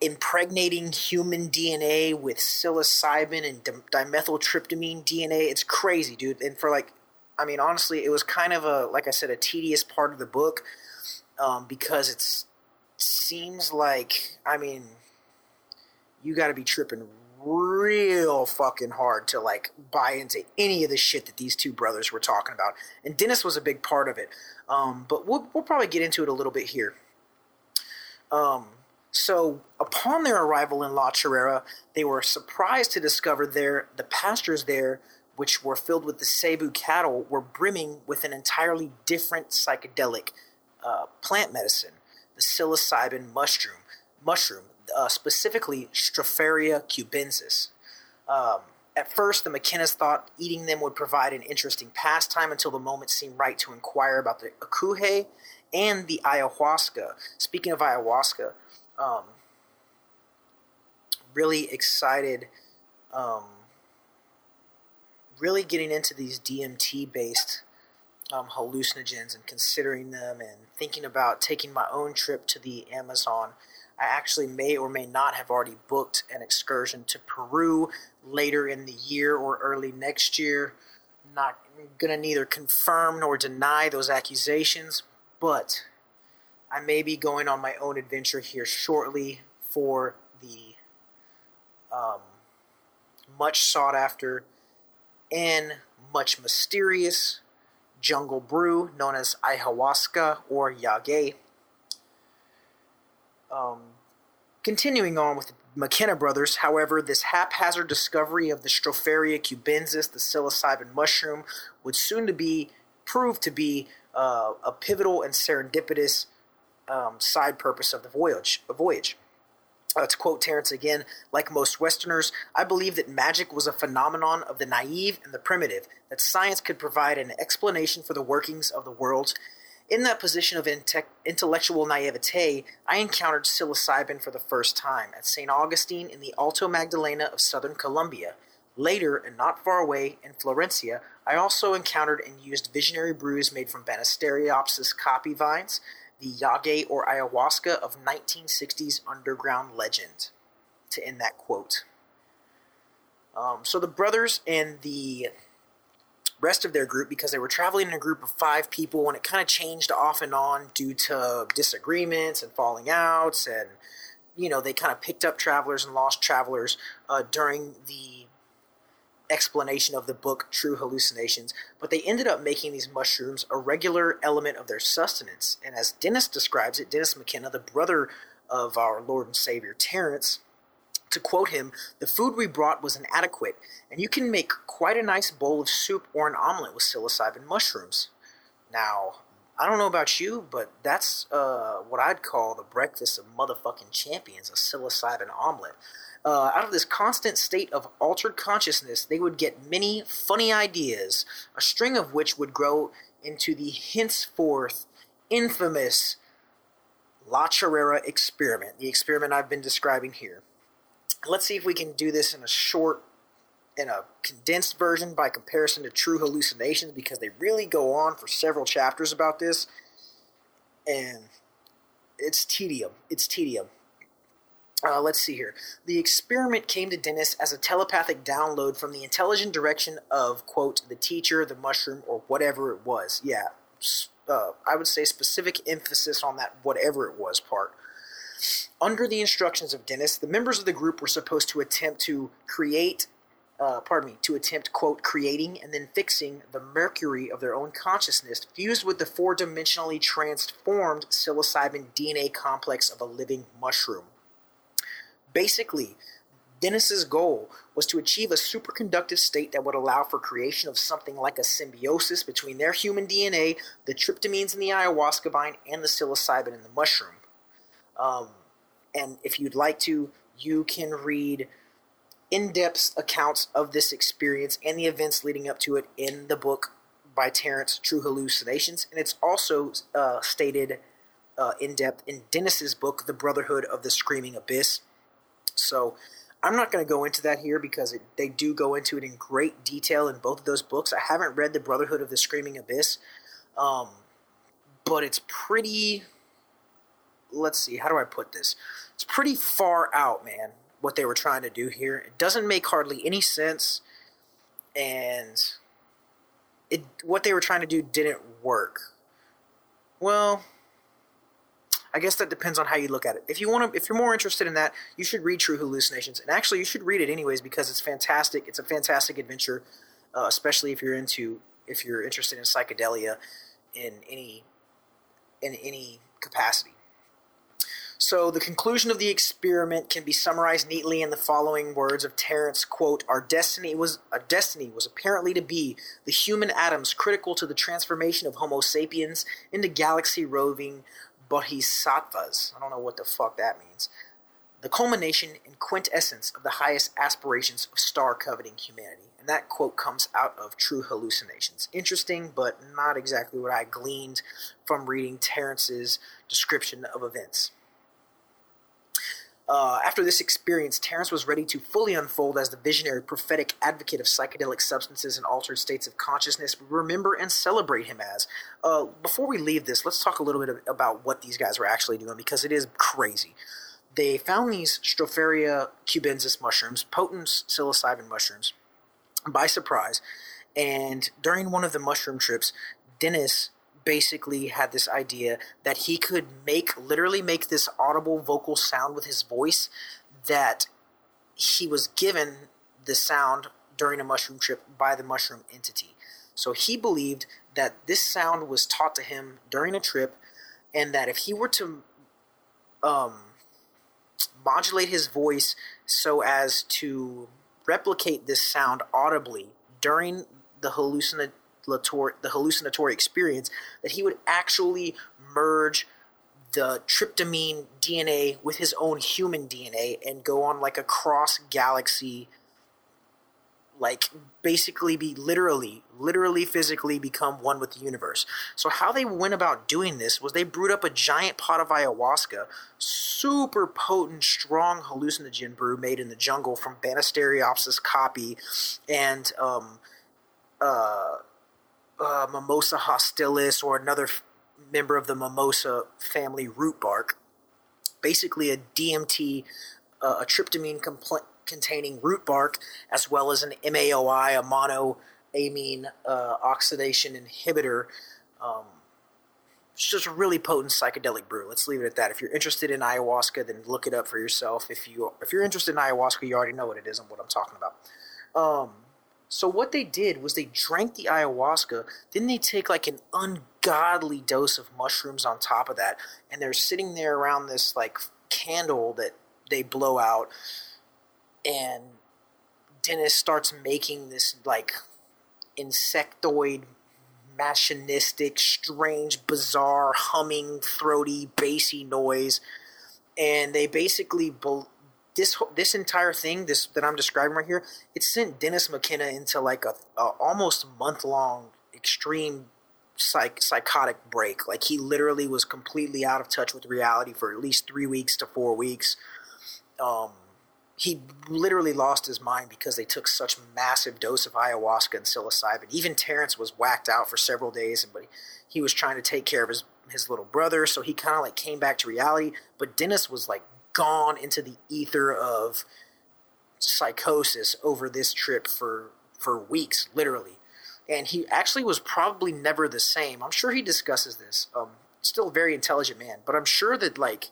impregnating human DNA with psilocybin and dimethyltryptamine DNA. It's crazy, dude. And for like, I mean, honestly, it was kind of a, like I said, a tedious part of the book um, because it seems like, I mean, you got to be tripping real fucking hard to like buy into any of the shit that these two brothers were talking about, and Dennis was a big part of it. Um, but we'll we'll probably get into it a little bit here. Um, so upon their arrival in La Chorrera, they were surprised to discover there the pastures there, which were filled with the Zebu cattle, were brimming with an entirely different psychedelic uh, plant medicine, the psilocybin mushroom. Mushroom, uh, specifically Stropharia cubensis. Um, at first, the McKennas thought eating them would provide an interesting pastime until the moment seemed right to inquire about the akuhe and the ayahuasca. Speaking of ayahuasca, um, really excited, um, really getting into these DMT based um, hallucinogens and considering them and thinking about taking my own trip to the Amazon I actually may or may not have already booked an excursion to Peru later in the year or early next year. Not going to neither confirm nor deny those accusations, but I may be going on my own adventure here shortly for the um, much sought after and much mysterious jungle brew known as ayahuasca or yagé um, continuing on with the McKenna brothers, however, this haphazard discovery of the Stropharia cubensis, the psilocybin mushroom, would soon to be proved to be uh, a pivotal and serendipitous um, side purpose of the voyage. A voyage. Uh, to quote Terence again, like most Westerners, I believe that magic was a phenomenon of the naive and the primitive, that science could provide an explanation for the workings of the world, in that position of inte- intellectual naivete, I encountered psilocybin for the first time at St. Augustine in the Alto Magdalena of southern Colombia. Later, and not far away, in Florencia, I also encountered and used visionary brews made from Banisteriopsis caapi vines, the yagé or ayahuasca of 1960s underground legend. To end that quote. Um, so the brothers and the rest of their group because they were traveling in a group of five people and it kind of changed off and on due to disagreements and falling outs and you know they kind of picked up travelers and lost travelers uh, during the explanation of the book true hallucinations but they ended up making these mushrooms a regular element of their sustenance and as dennis describes it dennis mckenna the brother of our lord and savior terence to quote him, the food we brought was inadequate, and you can make quite a nice bowl of soup or an omelet with psilocybin mushrooms. Now, I don't know about you, but that's uh, what I'd call the breakfast of motherfucking champions, a psilocybin omelet. Uh, out of this constant state of altered consciousness, they would get many funny ideas, a string of which would grow into the henceforth infamous La Chorrera experiment, the experiment I've been describing here. Let's see if we can do this in a short, in a condensed version by comparison to True Hallucinations because they really go on for several chapters about this, and it's tedium. It's tedium. Uh, let's see here. The experiment came to Dennis as a telepathic download from the intelligent direction of, quote, the teacher, the mushroom, or whatever it was. Yeah, uh, I would say specific emphasis on that whatever it was part. Under the instructions of Dennis, the members of the group were supposed to attempt to create, uh, pardon me, to attempt, quote, creating and then fixing the mercury of their own consciousness fused with the four dimensionally transformed psilocybin DNA complex of a living mushroom. Basically, Dennis's goal was to achieve a superconductive state that would allow for creation of something like a symbiosis between their human DNA, the tryptamines in the ayahuasca vine, and the psilocybin in the mushroom. Um, and if you'd like to, you can read in depth accounts of this experience and the events leading up to it in the book by Terence, True Hallucinations. And it's also uh, stated uh, in depth in Dennis's book, The Brotherhood of the Screaming Abyss. So I'm not going to go into that here because it, they do go into it in great detail in both of those books. I haven't read The Brotherhood of the Screaming Abyss, um, but it's pretty let's see, how do I put this? It's pretty far out, man, what they were trying to do here. It doesn't make hardly any sense, and it what they were trying to do didn't work. Well, I guess that depends on how you look at it. If you want to, if you're more interested in that, you should read True Hallucinations, and actually, you should read it anyways because it's fantastic. It's a fantastic adventure, uh, especially if you're into if you're interested in psychedelia in any in any capacity. So the conclusion of the experiment can be summarized neatly in the following words of Terence, quote, Our destiny was our destiny was apparently to be the human atoms critical to the transformation of Homo sapiens into galaxy roving bodhisattvas. I don't know what the fuck that means. The culmination and quintessence of the highest aspirations of star coveting humanity. And that quote comes out of True Hallucinations. Interesting, but not exactly what I gleaned from reading Terence's description of events. Uh, after this experience, Terence was ready to fully unfold as the visionary, prophetic advocate of psychedelic substances and altered states of consciousness. Remember and celebrate him as. Uh, before we leave this, let's talk a little bit about what these guys were actually doing because it is crazy. They found these Stropharia cubensis mushrooms, potent psilocybin mushrooms, by surprise. And during one of the mushroom trips, Dennis basically had this idea that he could make literally make this audible vocal sound with his voice that he was given the sound during a mushroom trip by the mushroom entity. So he believed that this sound was taught to him during a trip, and that if he were to um, modulate his voice so as to replicate this sound audibly during the hallucinatory the hallucinatory experience that he would actually merge the tryptamine DNA with his own human DNA and go on like a cross galaxy like basically be literally literally physically become one with the universe. So how they went about doing this was they brewed up a giant pot of ayahuasca super potent strong hallucinogen brew made in the jungle from banisteriopsis caapi and um, uh, uh, Mimosa hostilis or another f- member of the mimosa family root bark. Basically, a DMT, uh, a tryptamine compl- containing root bark, as well as an MAOI, a monoamine uh, oxidation inhibitor. Um, it's just a really potent psychedelic brew. Let's leave it at that. If you're interested in ayahuasca, then look it up for yourself. If you if you're interested in ayahuasca, you already know what it is and what I'm talking about. Um, so what they did was they drank the ayahuasca, then they take like an ungodly dose of mushrooms on top of that, and they're sitting there around this like candle that they blow out, and Dennis starts making this like insectoid, machinistic, strange, bizarre, humming, throaty, bassy noise, and they basically. This this entire thing this that I'm describing right here, it sent Dennis McKenna into like a, a almost month long extreme psych, psychotic break. Like he literally was completely out of touch with reality for at least three weeks to four weeks. Um, he literally lost his mind because they took such massive dose of ayahuasca and psilocybin. Even Terence was whacked out for several days, and but he was trying to take care of his his little brother, so he kind of like came back to reality. But Dennis was like gone into the ether of psychosis over this trip for for weeks, literally. And he actually was probably never the same. I'm sure he discusses this. Um, still a very intelligent man, but I'm sure that like,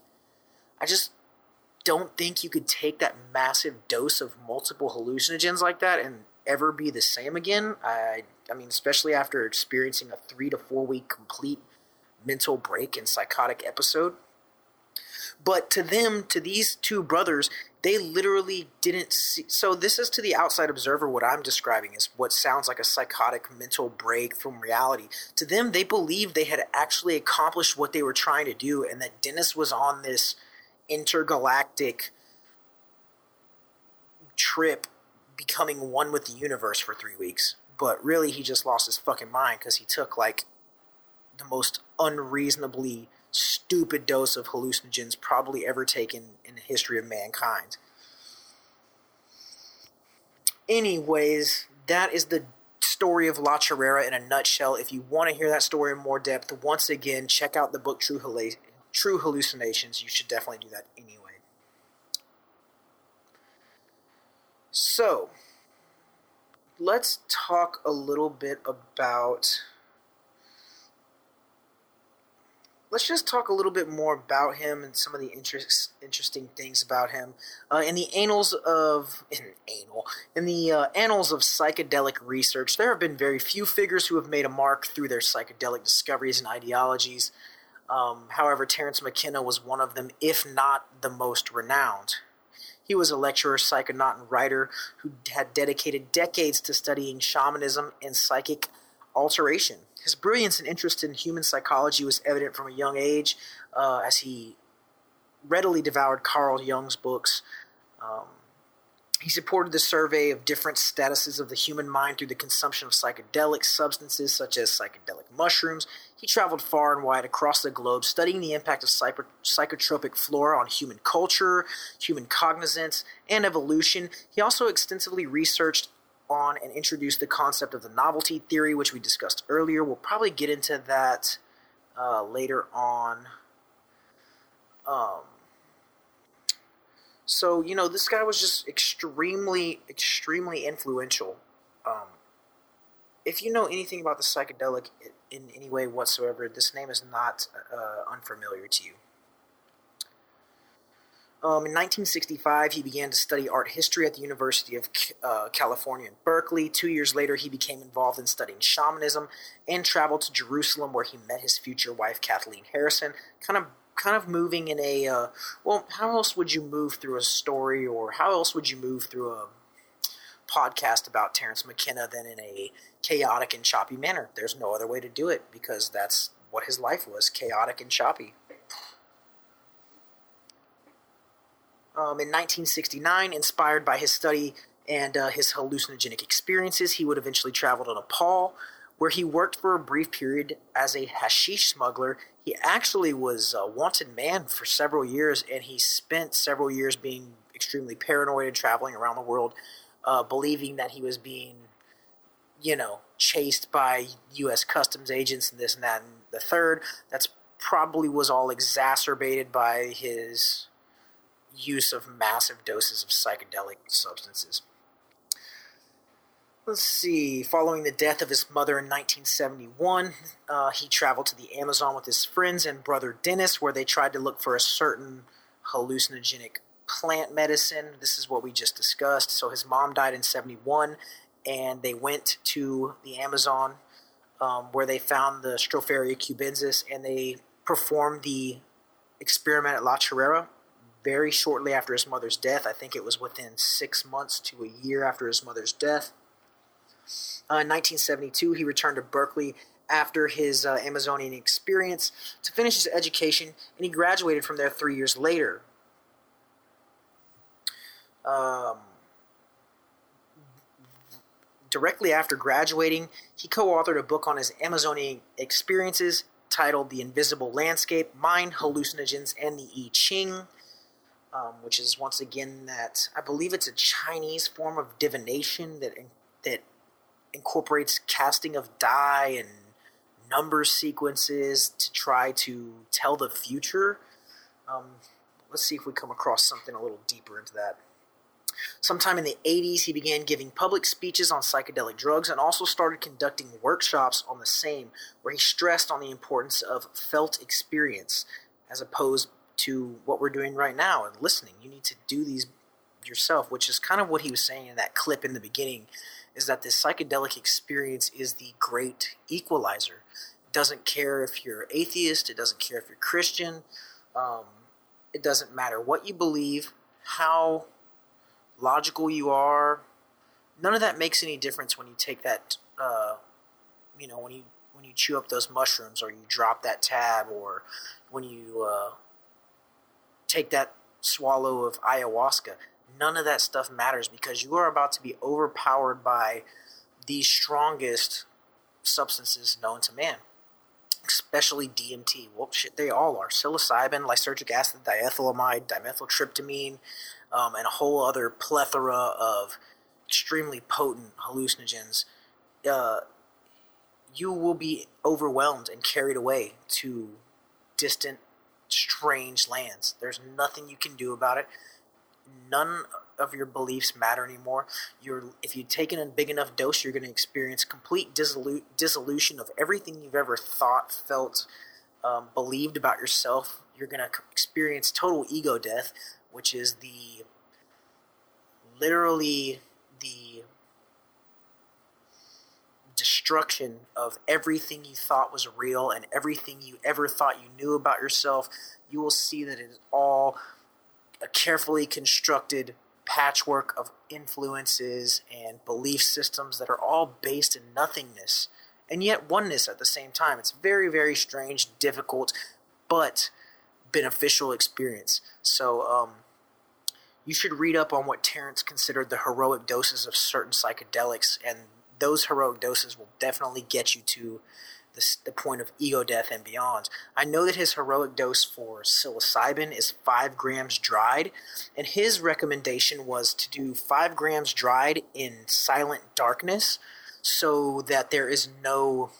I just don't think you could take that massive dose of multiple hallucinogens like that and ever be the same again. I, I mean, especially after experiencing a three to four week complete mental break and psychotic episode. But to them, to these two brothers, they literally didn't see. So, this is to the outside observer what I'm describing is what sounds like a psychotic mental break from reality. To them, they believed they had actually accomplished what they were trying to do and that Dennis was on this intergalactic trip becoming one with the universe for three weeks. But really, he just lost his fucking mind because he took like the most unreasonably stupid dose of hallucinogens probably ever taken in the history of mankind. Anyways, that is the story of La Chorrera in a nutshell. If you want to hear that story in more depth, once again, check out the book True, Hallu- True Hallucinations. You should definitely do that anyway. So, let's talk a little bit about let's just talk a little bit more about him and some of the interest, interesting things about him. Uh, in the annals of in anal in the uh, annals of psychedelic research, there have been very few figures who have made a mark through their psychedelic discoveries and ideologies. Um, however, Terence McKenna was one of them, if not the most renowned. He was a lecturer, psychonaut, and writer who had dedicated decades to studying shamanism and psychic alteration. His brilliance and interest in human psychology was evident from a young age, uh, as he readily devoured Carl Jung's books. Um, he supported the survey of different statuses of the human mind through the consumption of psychedelic substances such as psychedelic mushrooms. He traveled far and wide across the globe studying the impact of psychotropic flora on human culture, human cognizance, and evolution. He also extensively researched on and introduce the concept of the novelty theory, which we discussed earlier. We'll probably get into that uh, later on. Um, so, you know, this guy was just extremely, extremely influential. Um, if you know anything about the psychedelic in any way whatsoever, this name is not uh, unfamiliar to you. Um, in 1965, he began to study art history at the University of uh, California in Berkeley. Two years later, he became involved in studying shamanism and traveled to Jerusalem, where he met his future wife, Kathleen Harrison. Kind of, kind of moving in a uh, well. How else would you move through a story, or how else would you move through a podcast about Terence McKenna than in a chaotic and choppy manner? There's no other way to do it because that's what his life was: chaotic and choppy. Um, in 1969, inspired by his study and uh, his hallucinogenic experiences, he would eventually travel to Nepal, where he worked for a brief period as a hashish smuggler. He actually was a wanted man for several years, and he spent several years being extremely paranoid and traveling around the world, uh, believing that he was being, you know, chased by U.S. customs agents and this and that and the third. That's probably was all exacerbated by his use of massive doses of psychedelic substances. Let's see. Following the death of his mother in 1971, uh, he traveled to the Amazon with his friends and brother Dennis, where they tried to look for a certain hallucinogenic plant medicine. This is what we just discussed. So his mom died in 71, and they went to the Amazon um, where they found the Stropharia cubensis and they performed the experiment at La Chorrera very shortly after his mother's death. I think it was within six months to a year after his mother's death. Uh, in 1972, he returned to Berkeley after his uh, Amazonian experience to finish his education, and he graduated from there three years later. Um, directly after graduating, he co authored a book on his Amazonian experiences titled The Invisible Landscape Mind, Hallucinogens, and the I Ching um, which is once again that I believe it's a Chinese form of divination that that incorporates casting of die and number sequences to try to tell the future. Um, let's see if we come across something a little deeper into that. Sometime in the 80s, he began giving public speeches on psychedelic drugs and also started conducting workshops on the same, where he stressed on the importance of felt experience as opposed to what we're doing right now and listening. You need to do these yourself, which is kind of what he was saying in that clip in the beginning, is that this psychedelic experience is the great equalizer. It doesn't care if you're atheist, it doesn't care if you're Christian, um, it doesn't matter what you believe, how logical you are. None of that makes any difference when you take that, uh, you know, when you when you chew up those mushrooms or you drop that tab or when you uh, take that swallow of ayahuasca. None of that stuff matters because you are about to be overpowered by the strongest substances known to man, especially DMT. Well, shit, they all are. Psilocybin, lysergic acid, diethylamide, dimethyltryptamine, um, and a whole other plethora of extremely potent hallucinogens. Uh, you will be overwhelmed and carried away to distant strange lands. There's nothing you can do about it. None of your beliefs matter anymore. You're if you take in a big enough dose, you're going to experience complete dissolu- dissolution of everything you've ever thought, felt, um, believed about yourself, you're going to experience total ego death, which is the literally the destruction of everything you thought was real and everything you ever thought you knew about yourself. You will see that it is all a carefully constructed patchwork of influences and belief systems that are all based in nothingness and yet oneness at the same time. It's very, very strange, difficult, but beneficial experience. So, um, you should read up on what Terence considered the heroic doses of certain psychedelics, and those heroic doses will definitely get you to the, the point of ego death and beyond. I know that his heroic dose for psilocybin is 5 grams dried, and his recommendation was to do 5 grams dried in silent darkness so that there is no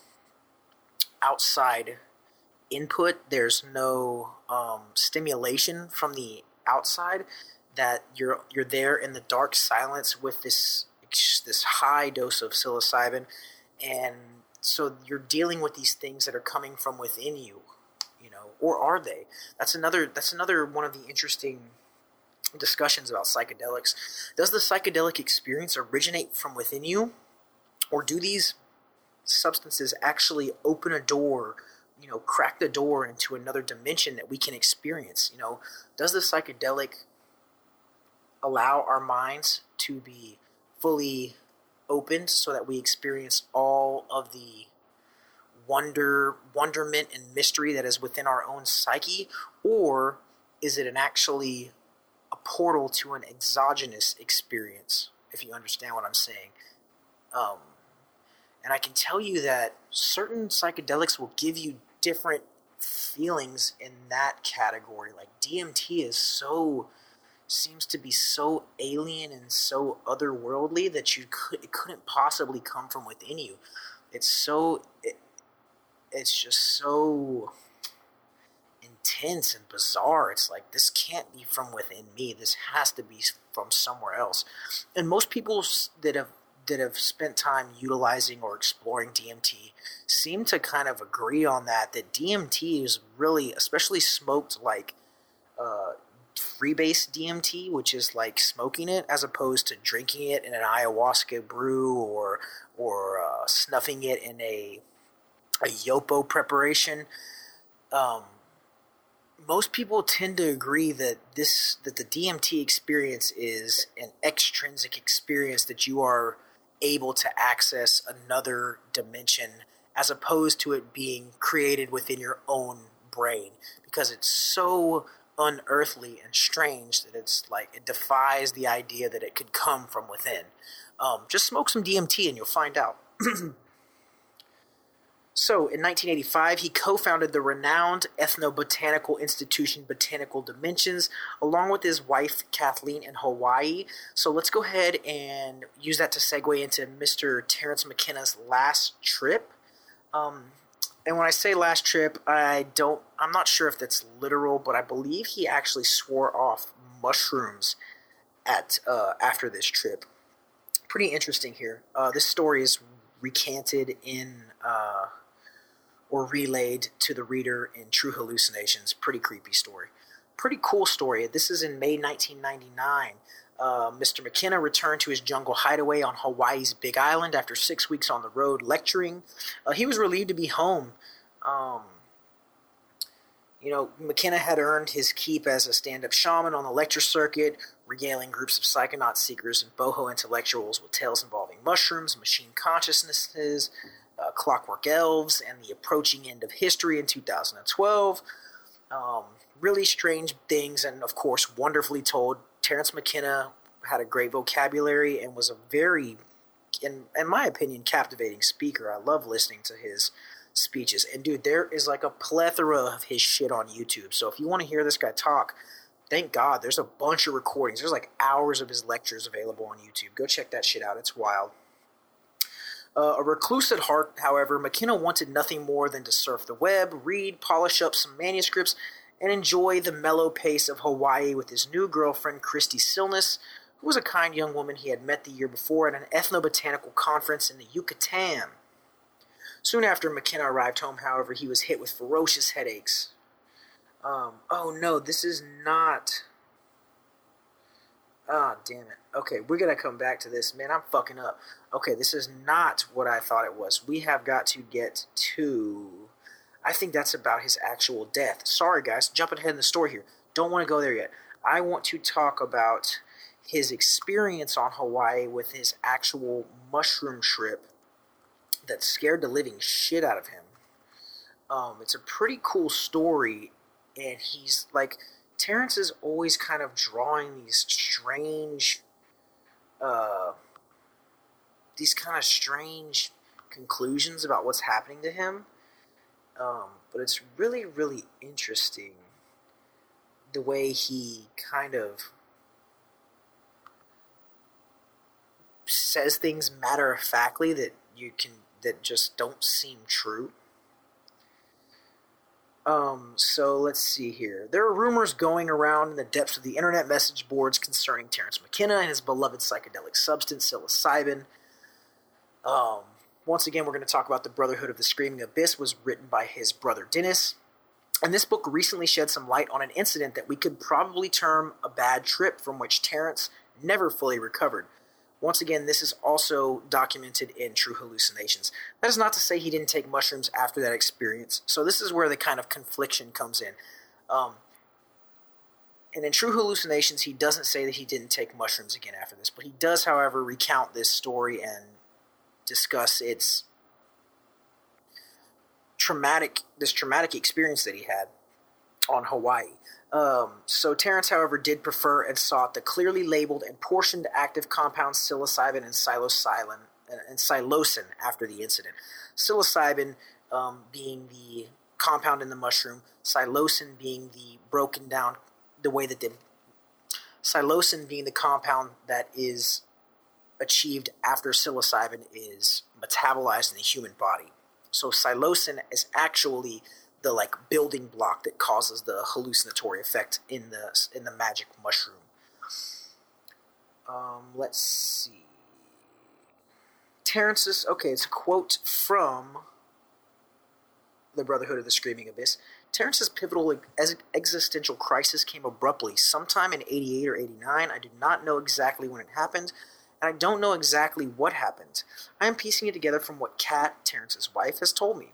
outside input, there's no um, stimulation from the outside that you're you're there in the dark silence with this this high dose of psilocybin, and so you're dealing with these things that are coming from within you, you know, or are they? That's another that's another one of the interesting discussions about psychedelics. Does the psychedelic experience originate from within you, or do these substances actually open a door? You know, crack the door into another dimension that we can experience. You know, does the psychedelic allow our minds to be fully opened so that we experience all of the wonder wonderment and mystery that is within our own psyche? Or is it an actually a portal to an exogenous experience if you understand what i'm saying? Um, and i can tell you that certain psychedelics will give you different feelings in that category. Like dmt is so seems to be so alien and so otherworldly that you could it couldn't possibly come from within you. It's so it, it's just so intense and bizarre. It's like this can't be from within me. This has to be from somewhere else. And most people that have that have spent time utilizing or exploring DMT seem to kind of agree on that. That DMT is really, especially smoked like uh, freebase DMT, which is like smoking it as opposed to drinking it in an ayahuasca brew or or uh, snuffing it in a a yopo preparation. Um, most people tend to agree that this that the DMT experience is an extrinsic experience that you are able to access another dimension as opposed to it being created within your own brain because it's so unearthly and strange that it's like it defies the idea that it could come from within. Um, just smoke some DMT and you'll find out. <clears throat> so, in 1985, he co founded the renowned ethnobotanical institution Botanical Dimensions along with his wife Kathleen in Hawaii. So, let's go ahead and use that to segue into Mr. Terence McKenna's last trip. Um, and when I say last trip, I don't, I'm not sure if that's literal, but I believe he actually swore off mushrooms at uh, after this trip. Pretty interesting here. Uh, this story is recanted in uh, or relayed to the reader in True Hallucinations. Pretty creepy story. Pretty cool story. This is in May 1999. Uh, Mr. McKenna returned to his jungle hideaway on Hawaii's Big Island after six weeks on the road lecturing. Uh, he was relieved to be home. Um, you know, McKenna had earned his keep as a stand up shaman on the lecture circuit, regaling groups of psychonaut seekers and boho intellectuals with tales involving mushrooms, machine consciousnesses, uh, clockwork elves, and the approaching end of history in 2012. Um, really strange things, and of course, wonderfully told Terence McKenna had a great vocabulary and was a very, in, in my opinion, captivating speaker. I love listening to his speeches. And dude, there is like a plethora of his shit on YouTube. So if you want to hear this guy talk, thank God there's a bunch of recordings. There's like hours of his lectures available on YouTube. Go check that shit out. It's wild. Uh, a recluse at heart, however, McKenna wanted nothing more than to surf the web, read, polish up some manuscripts, and enjoy the mellow pace of Hawaii with his new girlfriend, Christy Silness, who was a kind young woman he had met the year before at an ethnobotanical conference in the Yucatan. Soon after McKenna arrived home, however, he was hit with ferocious headaches. Um, oh no, this is not. Ah, oh, damn it. Okay, we're gonna come back to this. Man, I'm fucking up. Okay, this is not what I thought it was. We have got to get to. I think that's about his actual death. Sorry, guys, jumping ahead in the story here. Don't want to go there yet. I want to talk about his experience on Hawaii with his actual mushroom trip that scared the living shit out of him. Um, it's a pretty cool story, and he's like Terence is always kind of drawing these strange, uh, these kind of strange conclusions about what's happening to him. Um, but it's really, really interesting the way he kind of says things matter of factly that you can that just don't seem true. Um, so let's see here. There are rumors going around in the depths of the internet message boards concerning Terence McKenna and his beloved psychedelic substance, psilocybin. Um, once again, we're going to talk about the Brotherhood of the Screaming Abyss was written by his brother Dennis. And this book recently shed some light on an incident that we could probably term a bad trip from which Terence never fully recovered. Once again, this is also documented in True Hallucinations. That is not to say he didn't take mushrooms after that experience. So this is where the kind of confliction comes in. Um, and in True Hallucinations, he doesn't say that he didn't take mushrooms again after this, but he does, however, recount this story and discuss its traumatic this traumatic experience that he had on Hawaii. Um, so Terence, however, did prefer and sought the clearly labeled and portioned active compounds psilocybin and psilocybin and psilocin after the incident. Psilocybin um, being the compound in the mushroom, psilocin being the broken down, the way that the psilocin being the compound that is achieved after psilocybin is metabolized in the human body. So psilocin is actually the like building block that causes the hallucinatory effect in the in the magic mushroom. Um, let's see. Terence's okay, it's a quote from the Brotherhood of the Screaming Abyss. Terence's pivotal existential crisis came abruptly, sometime in 88 or 89. I do not know exactly when it happened, and I don't know exactly what happened. I am piecing it together from what Kat, Terence's wife, has told me.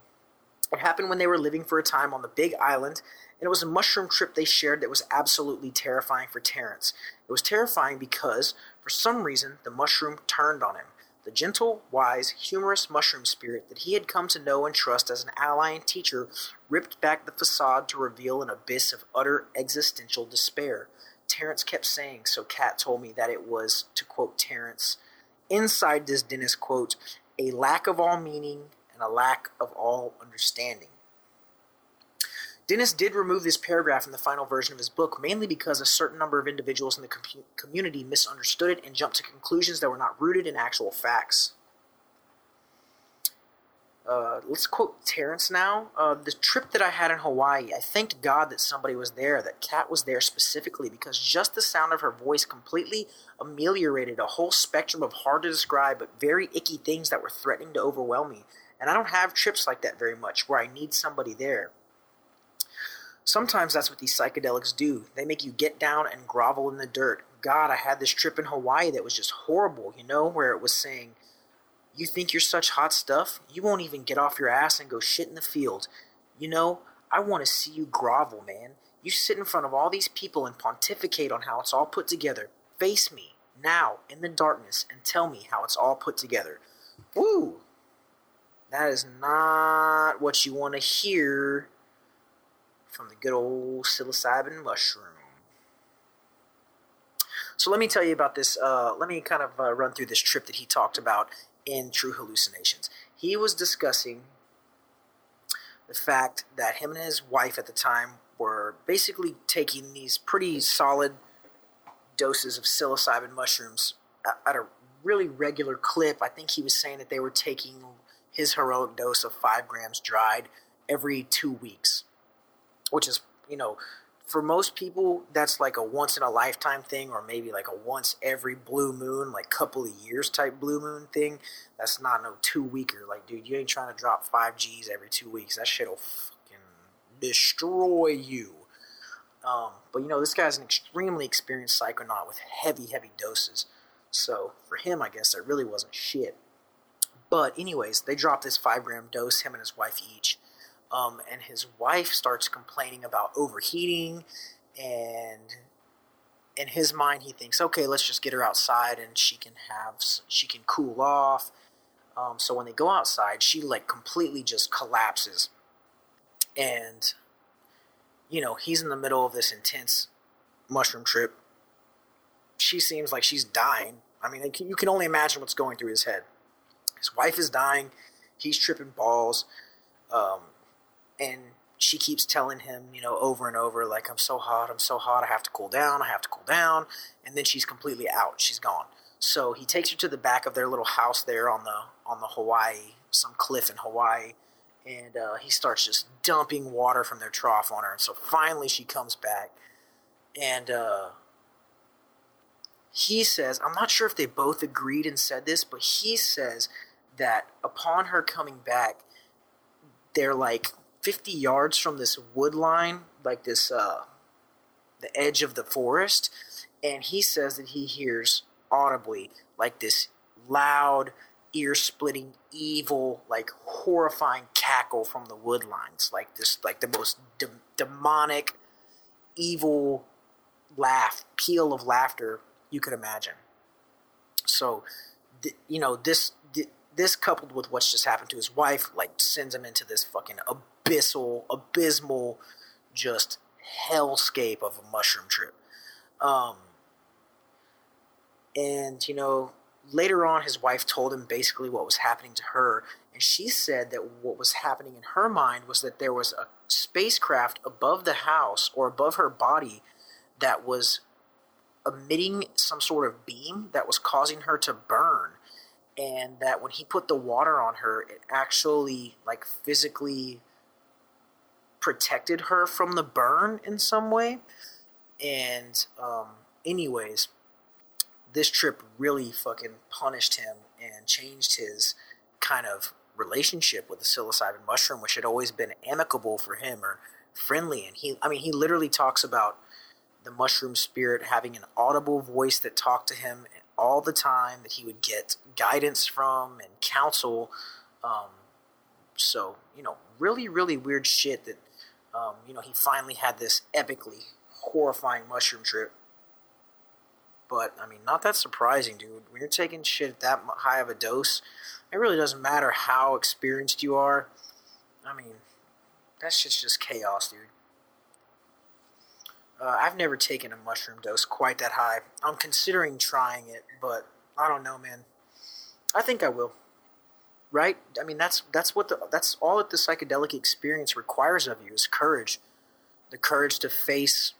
It happened when they were living for a time on the Big Island, and it was a mushroom trip they shared that was absolutely terrifying for Terence. It was terrifying because, for some reason, the mushroom turned on him. The gentle, wise, humorous mushroom spirit that he had come to know and trust as an ally and teacher ripped back the facade to reveal an abyss of utter existential despair. Terence kept saying, so Kat told me that it was, to quote Terence, inside this Dennis quote, a lack of all meaning and a lack of all understanding. Dennis did remove this paragraph in the final version of his book mainly because a certain number of individuals in the com- community misunderstood it and jumped to conclusions that were not rooted in actual facts. Uh, let's quote Terence now. Uh, the trip that I had in Hawaii, I thanked God that somebody was there, that Kat was there specifically, because just the sound of her voice completely ameliorated a whole spectrum of hard to describe but very icky things that were threatening to overwhelm me. And I don't have trips like that very much where I need somebody there. Sometimes that's what these psychedelics do. They make you get down and grovel in the dirt. God, I had this trip in Hawaii that was just horrible, you know, where it was saying, You think you're such hot stuff? You won't even get off your ass and go shit in the field. You know, I want to see you grovel, man. You sit in front of all these people and pontificate on how it's all put together. Face me, now, in the darkness, and tell me how it's all put together. Woo! That is not what you want to hear from the good old psilocybin mushroom. So let me tell you about this. Uh, let me kind of uh, run through this trip that he talked about in True Hallucinations. He was discussing the fact that him and his wife at the time were basically taking these pretty solid doses of psilocybin mushrooms at a really regular clip. I think he was saying that they were taking his heroic dose of five grams dried every two weeks, which is, you know, for most people, that's like a once in a lifetime thing, or maybe like a once every blue moon, like couple of years type blue moon thing. That's not no two weeker. Like, dude, you ain't trying to drop five G's every two weeks. That shit'll fucking destroy you. Um, but you know, this guy's an extremely experienced psychonaut with heavy, heavy doses. So for him, I guess that really wasn't shit. But anyways, they drop this five gram dose, him and his wife each. Um, and his wife starts complaining about overheating and in his mind he thinks okay let's just get her outside and she can have she can cool off. Um, so when they go outside she like completely just collapses. And you know he's in the middle of this intense mushroom trip. She seems like she's dying. I mean you can only imagine what's going through his head. His wife is dying. He's tripping balls. Um, and she keeps telling him, you know, over and over, like, I'm so hot, I'm so hot, I have to cool down, I have to cool down. And then she's completely out, she's gone. So he takes her to the back of their little house there on the on the Hawaii, some cliff in Hawaii, and uh, he starts just dumping water from their trough on her. And so finally she comes back, and uh, he says, I'm not sure if they both agreed and said this, but he says that upon her coming back, they're like 50 yards from this wood line, like this, uh, the edge of the forest, and he says that he hears audibly like this loud, ear splitting, evil, like horrifying cackle from the wood lines, like this, like the most de- demonic, evil laugh, peal of laughter you could imagine. So, th- you know, this th- this coupled with what's just happened to his wife, like sends him into this fucking abyssal, abysmal, just hellscape of a mushroom trip. Um, and, you know, later on, his wife told him basically what was happening to her. And she said that what was happening in her mind was that there was a spacecraft above the house or above her body that was emitting some sort of beam that was causing her to burn and that when he put the water on her it actually like physically protected her from the burn in some way. And, um, anyways, this trip really fucking punished him and changed his kind of relationship with the psilocybin mushroom, which had always been amicable for him or friendly. And he, I mean, he literally talks about the mushroom spirit having an audible voice that talked to him all the time, that he would get guidance from and counsel. Um, so, you know, really, really weird shit that um, you know, he finally had this epically horrifying mushroom trip. But, I mean, not that surprising, dude. When you're taking shit at that high of a dose, it really doesn't matter how experienced you are. I mean, that shit's just chaos, dude. Uh, I've never taken a mushroom dose quite that high. I'm considering trying it, but I don't know, man. I think I will right? I mean, that's that's what the that's all that the psychedelic experience requires of you is courage, the courage to face.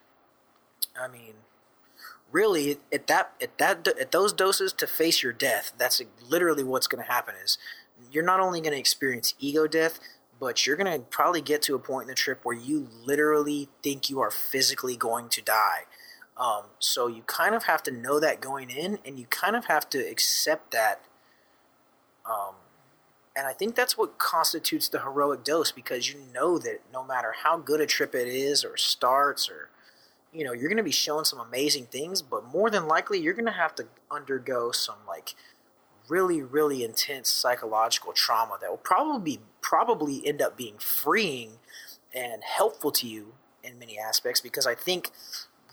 I mean, really, at that at that at those doses to face your death. That's literally what's going to happen. Is you're not only going to experience ego death, but you're going to probably get to a point in the trip where you literally think you are physically going to die. Um, so you kind of have to know that going in, and you kind of have to accept that. Um, and I think that's what constitutes the heroic dose because you know that no matter how good a trip it is or starts or you know, you're going to be shown some amazing things, but more than likely you're going to have to undergo some like really really intense psychological trauma that will probably probably end up being freeing and helpful to you in many aspects because I think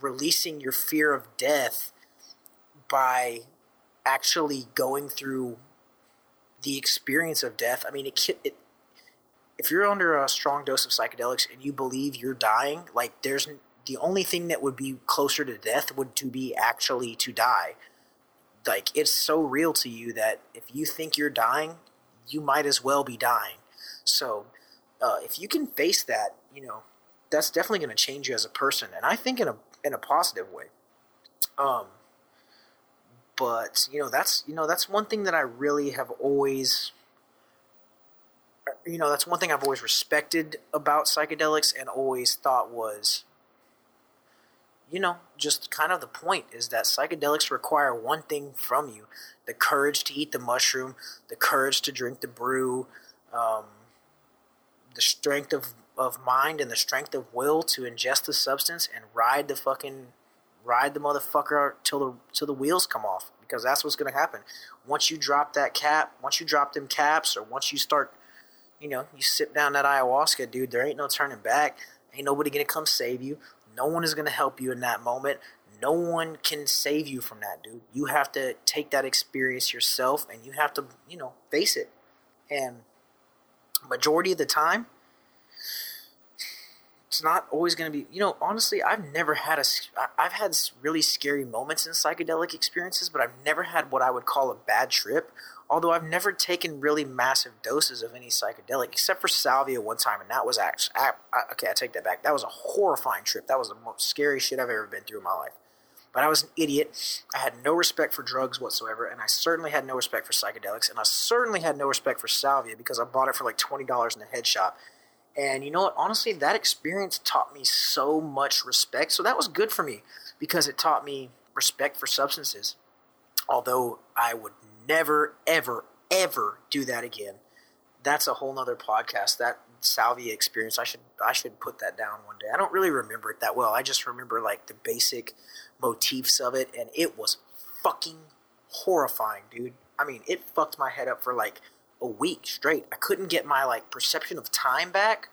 releasing your fear of death by actually going through the experience of death. I mean, it, it if you're under a strong dose of psychedelics and you believe you're dying, like there's the only thing that would be closer to death would to be actually to die. Like it's so real to you that if you think you're dying, you might as well be dying. So uh, if you can face that, you know, that's definitely going to change you as a person, and I think in a in a positive way. Um, but you know that's you know that's one thing that I really have always you know that's one thing I've always respected about psychedelics and always thought was you know, just kind of the point is that psychedelics require one thing from you the courage to eat the mushroom, the courage to drink the brew, um, the strength of, of mind and the strength of will to ingest the substance and ride the fucking ride the motherfucker till the till the wheels come off because that's what's going to happen. Once you drop that cap once you drop them caps or once you start you know you sip down that ayahuasca dude there ain't no turning back. Ain't nobody going to come save you. No one is going to help you in that moment. No one can save you from that dude. You have to take that experience yourself and you have to you know face it. And majority of the time it's not always going to be you know honestly i've never had a i've had really scary moments in psychedelic experiences but i've never had what i would call a bad trip although i've never taken really massive doses of any psychedelic except for salvia one time and that was actually okay i take that back that was a horrifying trip that was the most scary shit i've ever been through in my life but I was an idiot. I had no respect for drugs whatsoever, and I certainly had no respect for psychedelics, and I certainly had no respect for salvia because I bought it for like twenty dollars in a head shop. And you know what? Honestly, that experience taught me so much respect. So that was good for me because it taught me respect for substances. Although I would never, ever, ever do that again. That's a whole nother podcast. That salvia experience, I should I should put that down one day. I don't really remember it that well. I just remember like the basic motifs of it, and it was fucking horrifying, dude. I mean, it fucked my head up for like a week straight. I couldn't get my like perception of time back.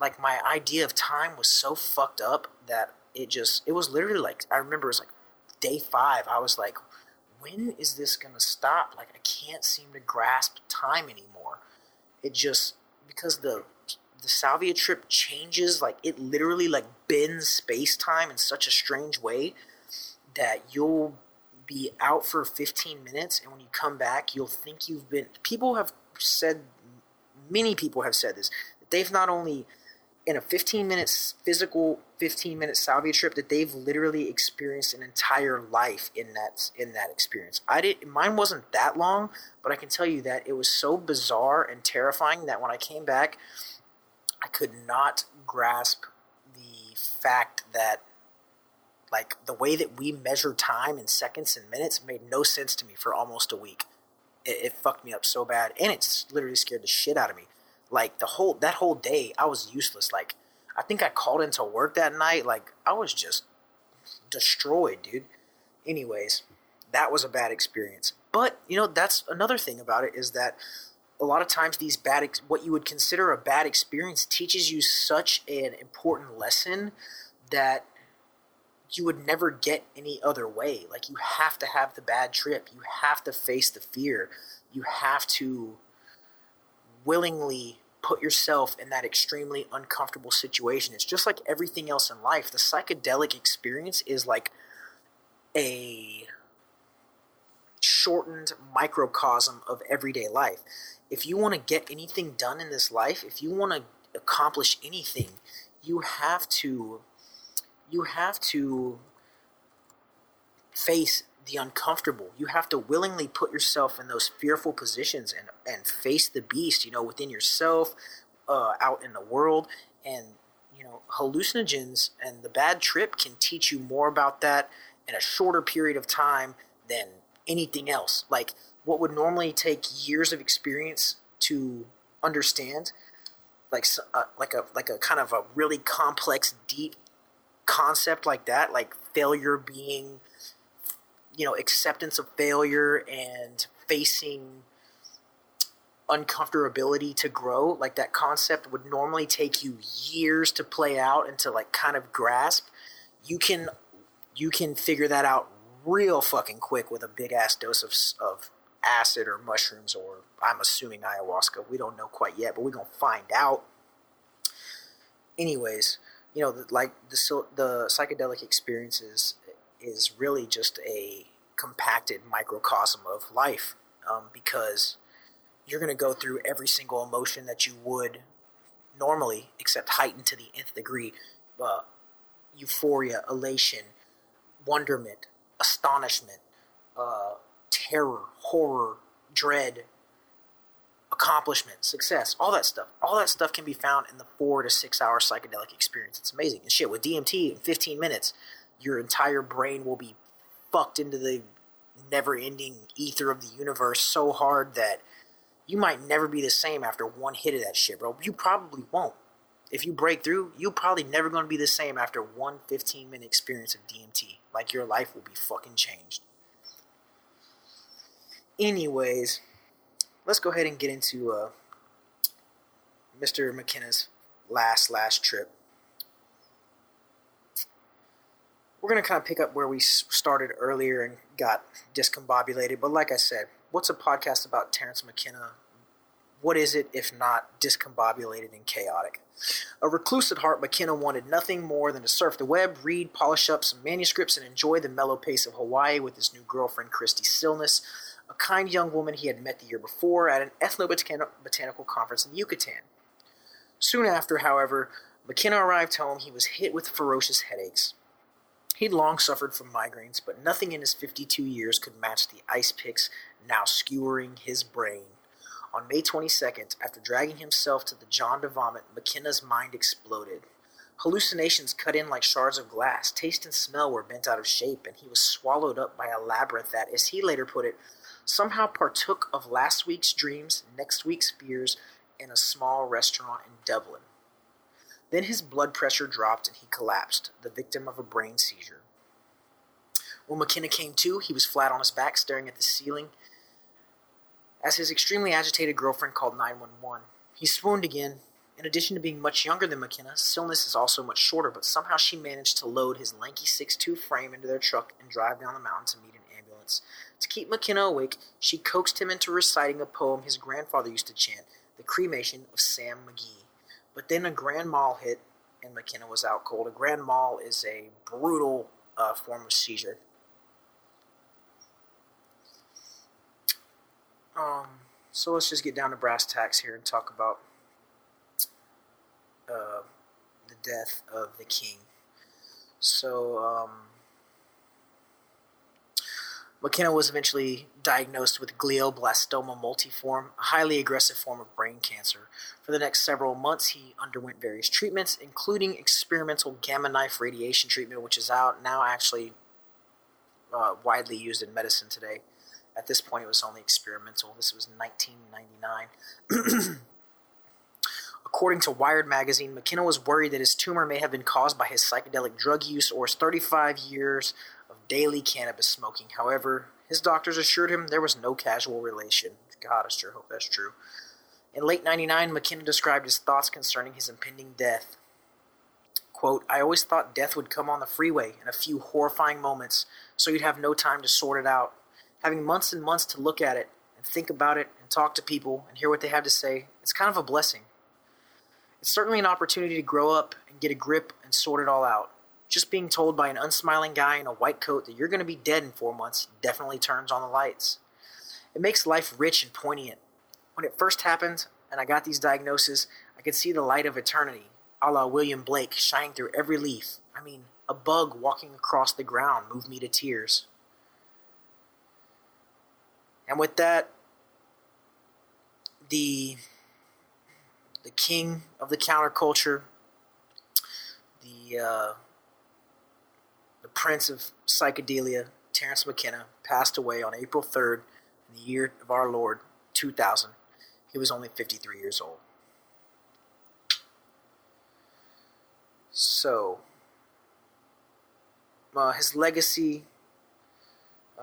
Like my idea of time was so fucked up that it just it was literally like I remember it was like day 5. I was like when is this going to stop? Like I can't seem to grasp time anymore. It just because the the salvia trip changes like it literally like bends space time in such a strange way that you'll be out for 15 minutes and when you come back you'll think you've been people have said many people have said this that they've not only in a 15 minutes physical 15 minute salvia trip that they've literally experienced an entire life in that in that experience. I did mine wasn't that long but i can tell you that it was so bizarre and terrifying that when i came back i could not grasp the fact that like the way that we measure time in seconds and minutes made no sense to me for almost a week. It, it fucked me up so bad, and it's literally scared the shit out of me. Like the whole that whole day, I was useless. Like I think I called into work that night. Like I was just destroyed, dude. Anyways, that was a bad experience. But you know, that's another thing about it is that a lot of times these bad ex- what you would consider a bad experience teaches you such an important lesson that you would never get any other way. Like you have to have the bad trip. You have to face the fear. You have to willingly put yourself in that extremely uncomfortable situation. It's just like everything else in life. The psychedelic experience is like a shortened microcosm of everyday life. If you want to get anything done in this life, if you want to accomplish anything, you have to you have to face the uncomfortable. You have to willingly put yourself in those fearful positions and, and face the beast, you know, within yourself, uh, out in the world. And, you know, hallucinogens and the bad trip can teach you more about that in a shorter period of time than anything else. Like, what would normally take years of experience to understand, like, uh, like a like a kind of a really complex, deep concept like that, like failure being, you know, acceptance of failure and facing uncomfortability to grow, like that concept would normally take you years to play out and to like kind of grasp. You can you can figure that out real fucking quick with a big ass dose of of acid or mushrooms or I'm assuming ayahuasca. We don't know quite yet, but we're gonna find out. Anyways, you know, like the the psychedelic experiences is really just a compacted microcosm of life um, because you're going to go through every single emotion that you would normally, except heightened to the nth degree. Uh, euphoria, elation, wonderment, astonishment, uh, terror, horror, dread, accomplishment, success, all that stuff. All that stuff can be found in the four to six hour psychedelic experience. It's amazing. And shit, with DMT in 15 minutes, your entire brain will be fucked into the never ending ether of the universe so hard that you might never be the same after one hit of that shit, bro. You probably won't. If you break through, you're probably never going to be the same after one 15 minute experience of DMT. Like your life will be fucking changed. Anyways, let's go ahead and get into uh, Mr. McKenna's last last trip. We're gonna kind of pick up where we started earlier and got discombobulated. But like I said, what's a podcast about Terence McKenna? What is it if not discombobulated and chaotic? A recluse at heart, McKenna wanted nothing more than to surf the web, read, polish up some manuscripts, and enjoy the mellow pace of Hawaii with his new girlfriend, Christy Stillness, a kind young woman he had met the year before at an ethnobotanical conference in Yucatan. Soon after, however, McKenna arrived home. He was hit with ferocious headaches. He'd long suffered from migraines, but nothing in his 52 years could match the ice picks now skewering his brain. On May 22nd, after dragging himself to the John to Vomit, McKenna's mind exploded. Hallucinations cut in like shards of glass. Taste and smell were bent out of shape, and he was swallowed up by a labyrinth that, as he later put it, somehow partook of last week's dreams, next week's fears, in a small restaurant in Dublin. Then his blood pressure dropped and he collapsed, the victim of a brain seizure. When McKenna came to, he was flat on his back, staring at the ceiling, as his extremely agitated girlfriend called 911. He swooned again. In addition to being much younger than McKenna, Stillness is also much shorter, but somehow she managed to load his lanky 6'2 frame into their truck and drive down the mountain to meet an ambulance. To keep McKenna awake, she coaxed him into reciting a poem his grandfather used to chant, The Cremation of Sam McGee. But then a grand mal hit, and McKenna was out cold. A grand mal is a brutal uh, form of seizure. Um, so let's just get down to brass tacks here and talk about uh, the death of the king. So, um, McKenna was eventually diagnosed with glioblastoma multiforme, a highly aggressive form of brain cancer. For the next several months, he underwent various treatments, including experimental gamma knife radiation treatment, which is out now actually uh, widely used in medicine today. At this point, it was only experimental. This was 1999. <clears throat> According to Wired magazine, McKenna was worried that his tumor may have been caused by his psychedelic drug use or his 35 years daily cannabis smoking. However, his doctors assured him there was no casual relation. God, I sure hope that's true. In late 99, McKenna described his thoughts concerning his impending death. Quote, I always thought death would come on the freeway in a few horrifying moments, so you'd have no time to sort it out having months and months to look at it and think about it and talk to people and hear what they have to say, it's kind of a blessing. It's certainly an opportunity to grow up and get a grip and sort it all out. Just being told by an unsmiling guy in a white coat that you're going to be dead in four months definitely turns on the lights. It makes life rich and poignant. When it first happened and I got these diagnoses, I could see the light of eternity, a la William Blake, shining through every leaf. I mean, a bug walking across the ground moved me to tears. And with that, the the king of the counterculture, the uh, prince of psychedelia, Terence McKenna, passed away on April third in the year of our Lord, two thousand. He was only fifty three years old. So, uh, his legacy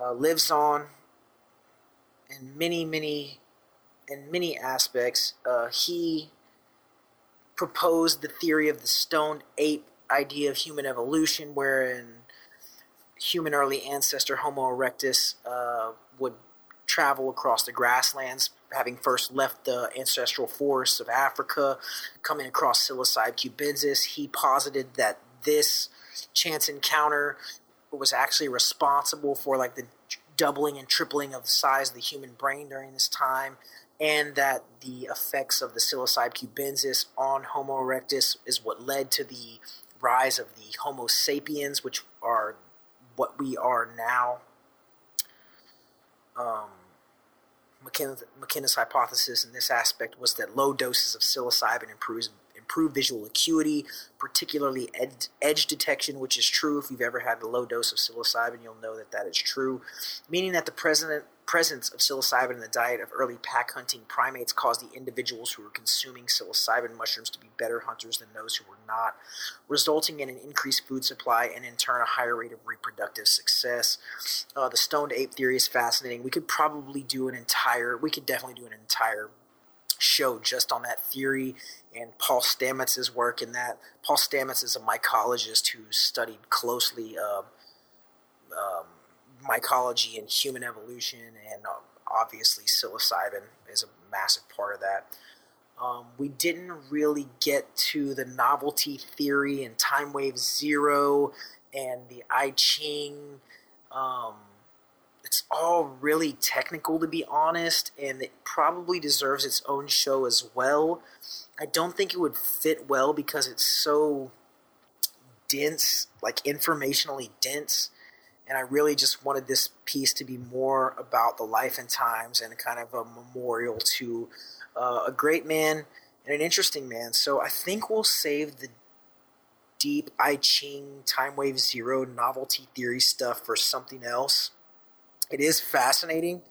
uh, lives on in many, many, in many aspects. Uh, he proposed the theory of the stoned ape idea of human evolution, wherein human early ancestor Homo erectus uh, would travel across the grasslands, having first left the ancestral forests of Africa, coming across psilocybe cubensis. He posited that this chance encounter was actually responsible for like the doubling and tripling of the size of the human brain during this time, and that the effects of the psilocybe cubensis on Homo erectus is what led to the rise of the Homo sapiens, which are what we are now. Um, McKenna's hypothesis in this aspect was that low doses of psilocybin improves improve visual acuity, particularly ed- edge detection, which is true. If you've ever had a low dose of psilocybin, you'll know that that is true. Meaning that the president, presence of psilocybin in the diet of early pack hunting primates caused the individuals who were consuming psilocybin mushrooms to be better hunters than those who were not, resulting in an increased food supply and in turn a higher rate of reproductive success. Uh, the stoned ape theory is fascinating. We could probably do an entire, we could definitely do an entire show just on that theory and Paul Stamets's work in that. Paul Stamets is a mycologist who studied closely uh, um, mycology and human evolution, and uh, obviously psilocybin is a massive part of that. Um, we didn't really get to the novelty theory and time wave zero and the I Ching. Um, it's all really technical to be honest, and it probably deserves its own show as well. I don't think it would fit well because it's so dense, like informationally dense. And I really just wanted this piece to be more about the life and times and kind of a memorial to uh, a great man and an interesting man. So I think we'll save the deep I Ching, Time Wave Zero, novelty theory stuff for something else. It is fascinating,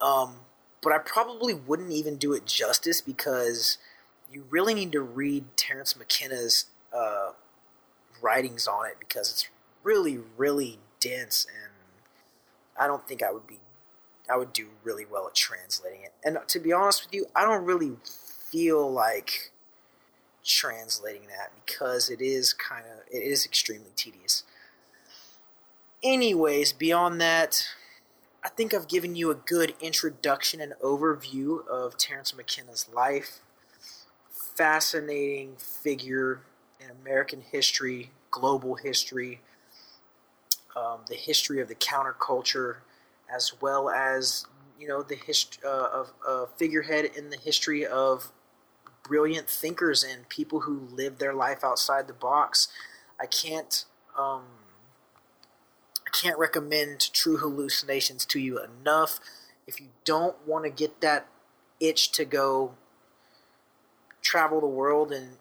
um, but I probably wouldn't even do it justice because you really need to read Terence McKenna's uh, writings on it because it's really, really dense, and I don't think I would be, I would do really well at translating it. And to be honest with you, I don't really feel like translating that because it is kind of, it is extremely tedious. Anyways, beyond that, I think I've given you a good introduction and overview of Terence McKenna's life. Fascinating figure in American history, global history, um, the history of the counterculture, as well as you know the history uh, of a figurehead in the history of brilliant thinkers and people who live their life outside the box. I can't um, can't recommend True Hallucinations to you enough. If you don't want to get that itch to go travel the world and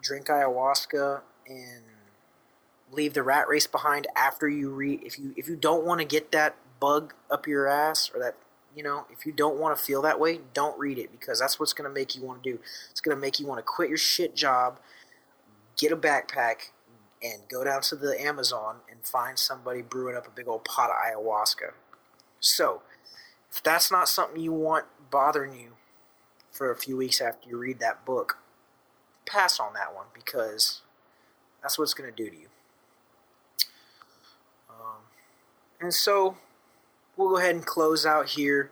drink ayahuasca and leave the rat race behind after you read if you if you don't want to get that bug up your ass or that you know if you don't want to feel that way don't read it because that's what's going to make you want to do it's going to make you want to quit your shit job get a backpack and go down to the amazon and find somebody brewing up a big old pot of ayahuasca so if that's not something you want bothering you for a few weeks after you read that book pass on that one because that's what it's going to do to you um, And so we'll go ahead and close out here.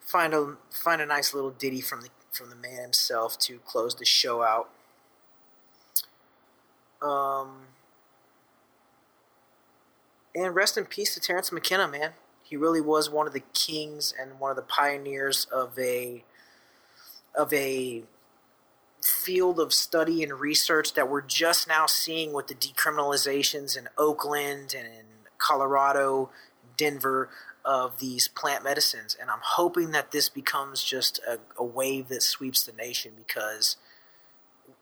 Find a find a nice little ditty from the from the man himself to close the show out. Um, and rest in peace to Terence McKenna, man. He really was one of the kings and one of the pioneers of a of a field of study and research that we're just now seeing with the decriminalizations in Oakland and in Colorado, Denver of these plant medicines. And I'm hoping that this becomes just a, a wave that sweeps the nation because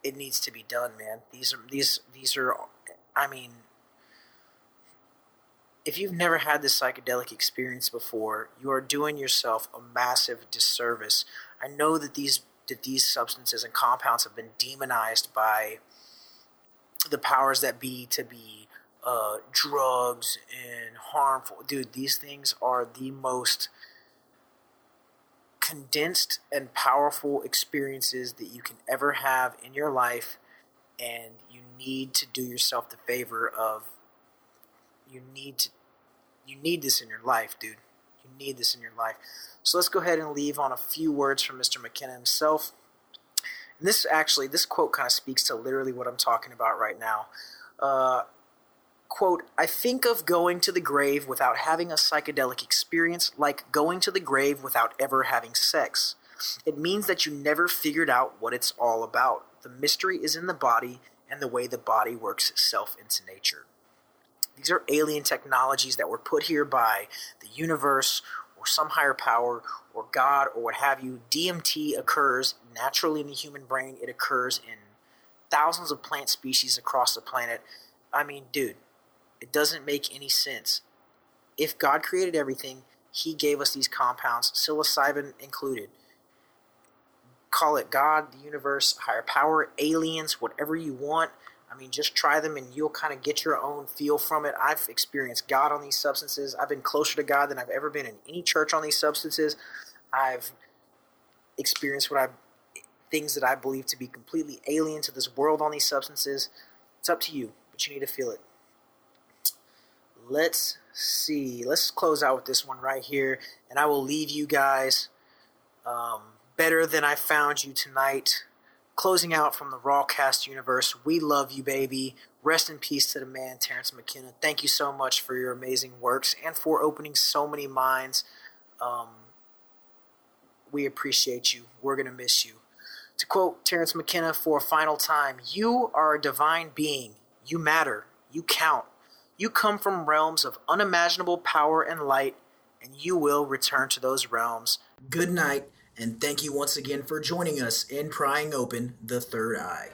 it needs to be done, man. These are these these are I mean if you've never had this psychedelic experience before, you are doing yourself a massive disservice. I know that these that these substances and compounds have been demonized by the powers that be to be uh, drugs and harmful. Dude, these things are the most condensed and powerful experiences that you can ever have in your life, and you need to do yourself the favor of you need to you need this in your life, dude. You need this in your life. So let's go ahead and leave on a few words from Mr. McKenna himself. And this actually, this quote kind of speaks to literally what I'm talking about right now. Uh, quote, I think of going to the grave without having a psychedelic experience like going to the grave without ever having sex. It means that you never figured out what it's all about. The mystery is in the body and the way the body works itself into nature. These are alien technologies that were put here by the universe or some higher power or God or what have you. DMT occurs naturally in the human brain. It occurs in thousands of plant species across the planet. I mean, dude, it doesn't make any sense. If God created everything, He gave us these compounds, psilocybin included. Call it God, the universe, higher power, aliens, whatever you want. I mean, just try them and you'll kind of get your own feel from it. I've experienced God on these substances. I've been closer to God than I've ever been in any church on these substances. I've experienced what I things that I believe to be completely alien to this world on these substances. It's up to you, but you need to feel it. Let's see. Let's close out with this one right here, and I will leave you guys um, better than I found you tonight. Closing out from the Rawcast universe, we love you, baby. Rest in peace to the man, Terence McKenna. Thank you so much for your amazing works and for opening so many minds. Um, we appreciate you. We're going to miss you. To quote Terence McKenna for a final time, you are a divine being. You matter. You count. You come from realms of unimaginable power and light, and you will return to those realms. Good night and thank you once again for joining us in Prying Open the Third Eye.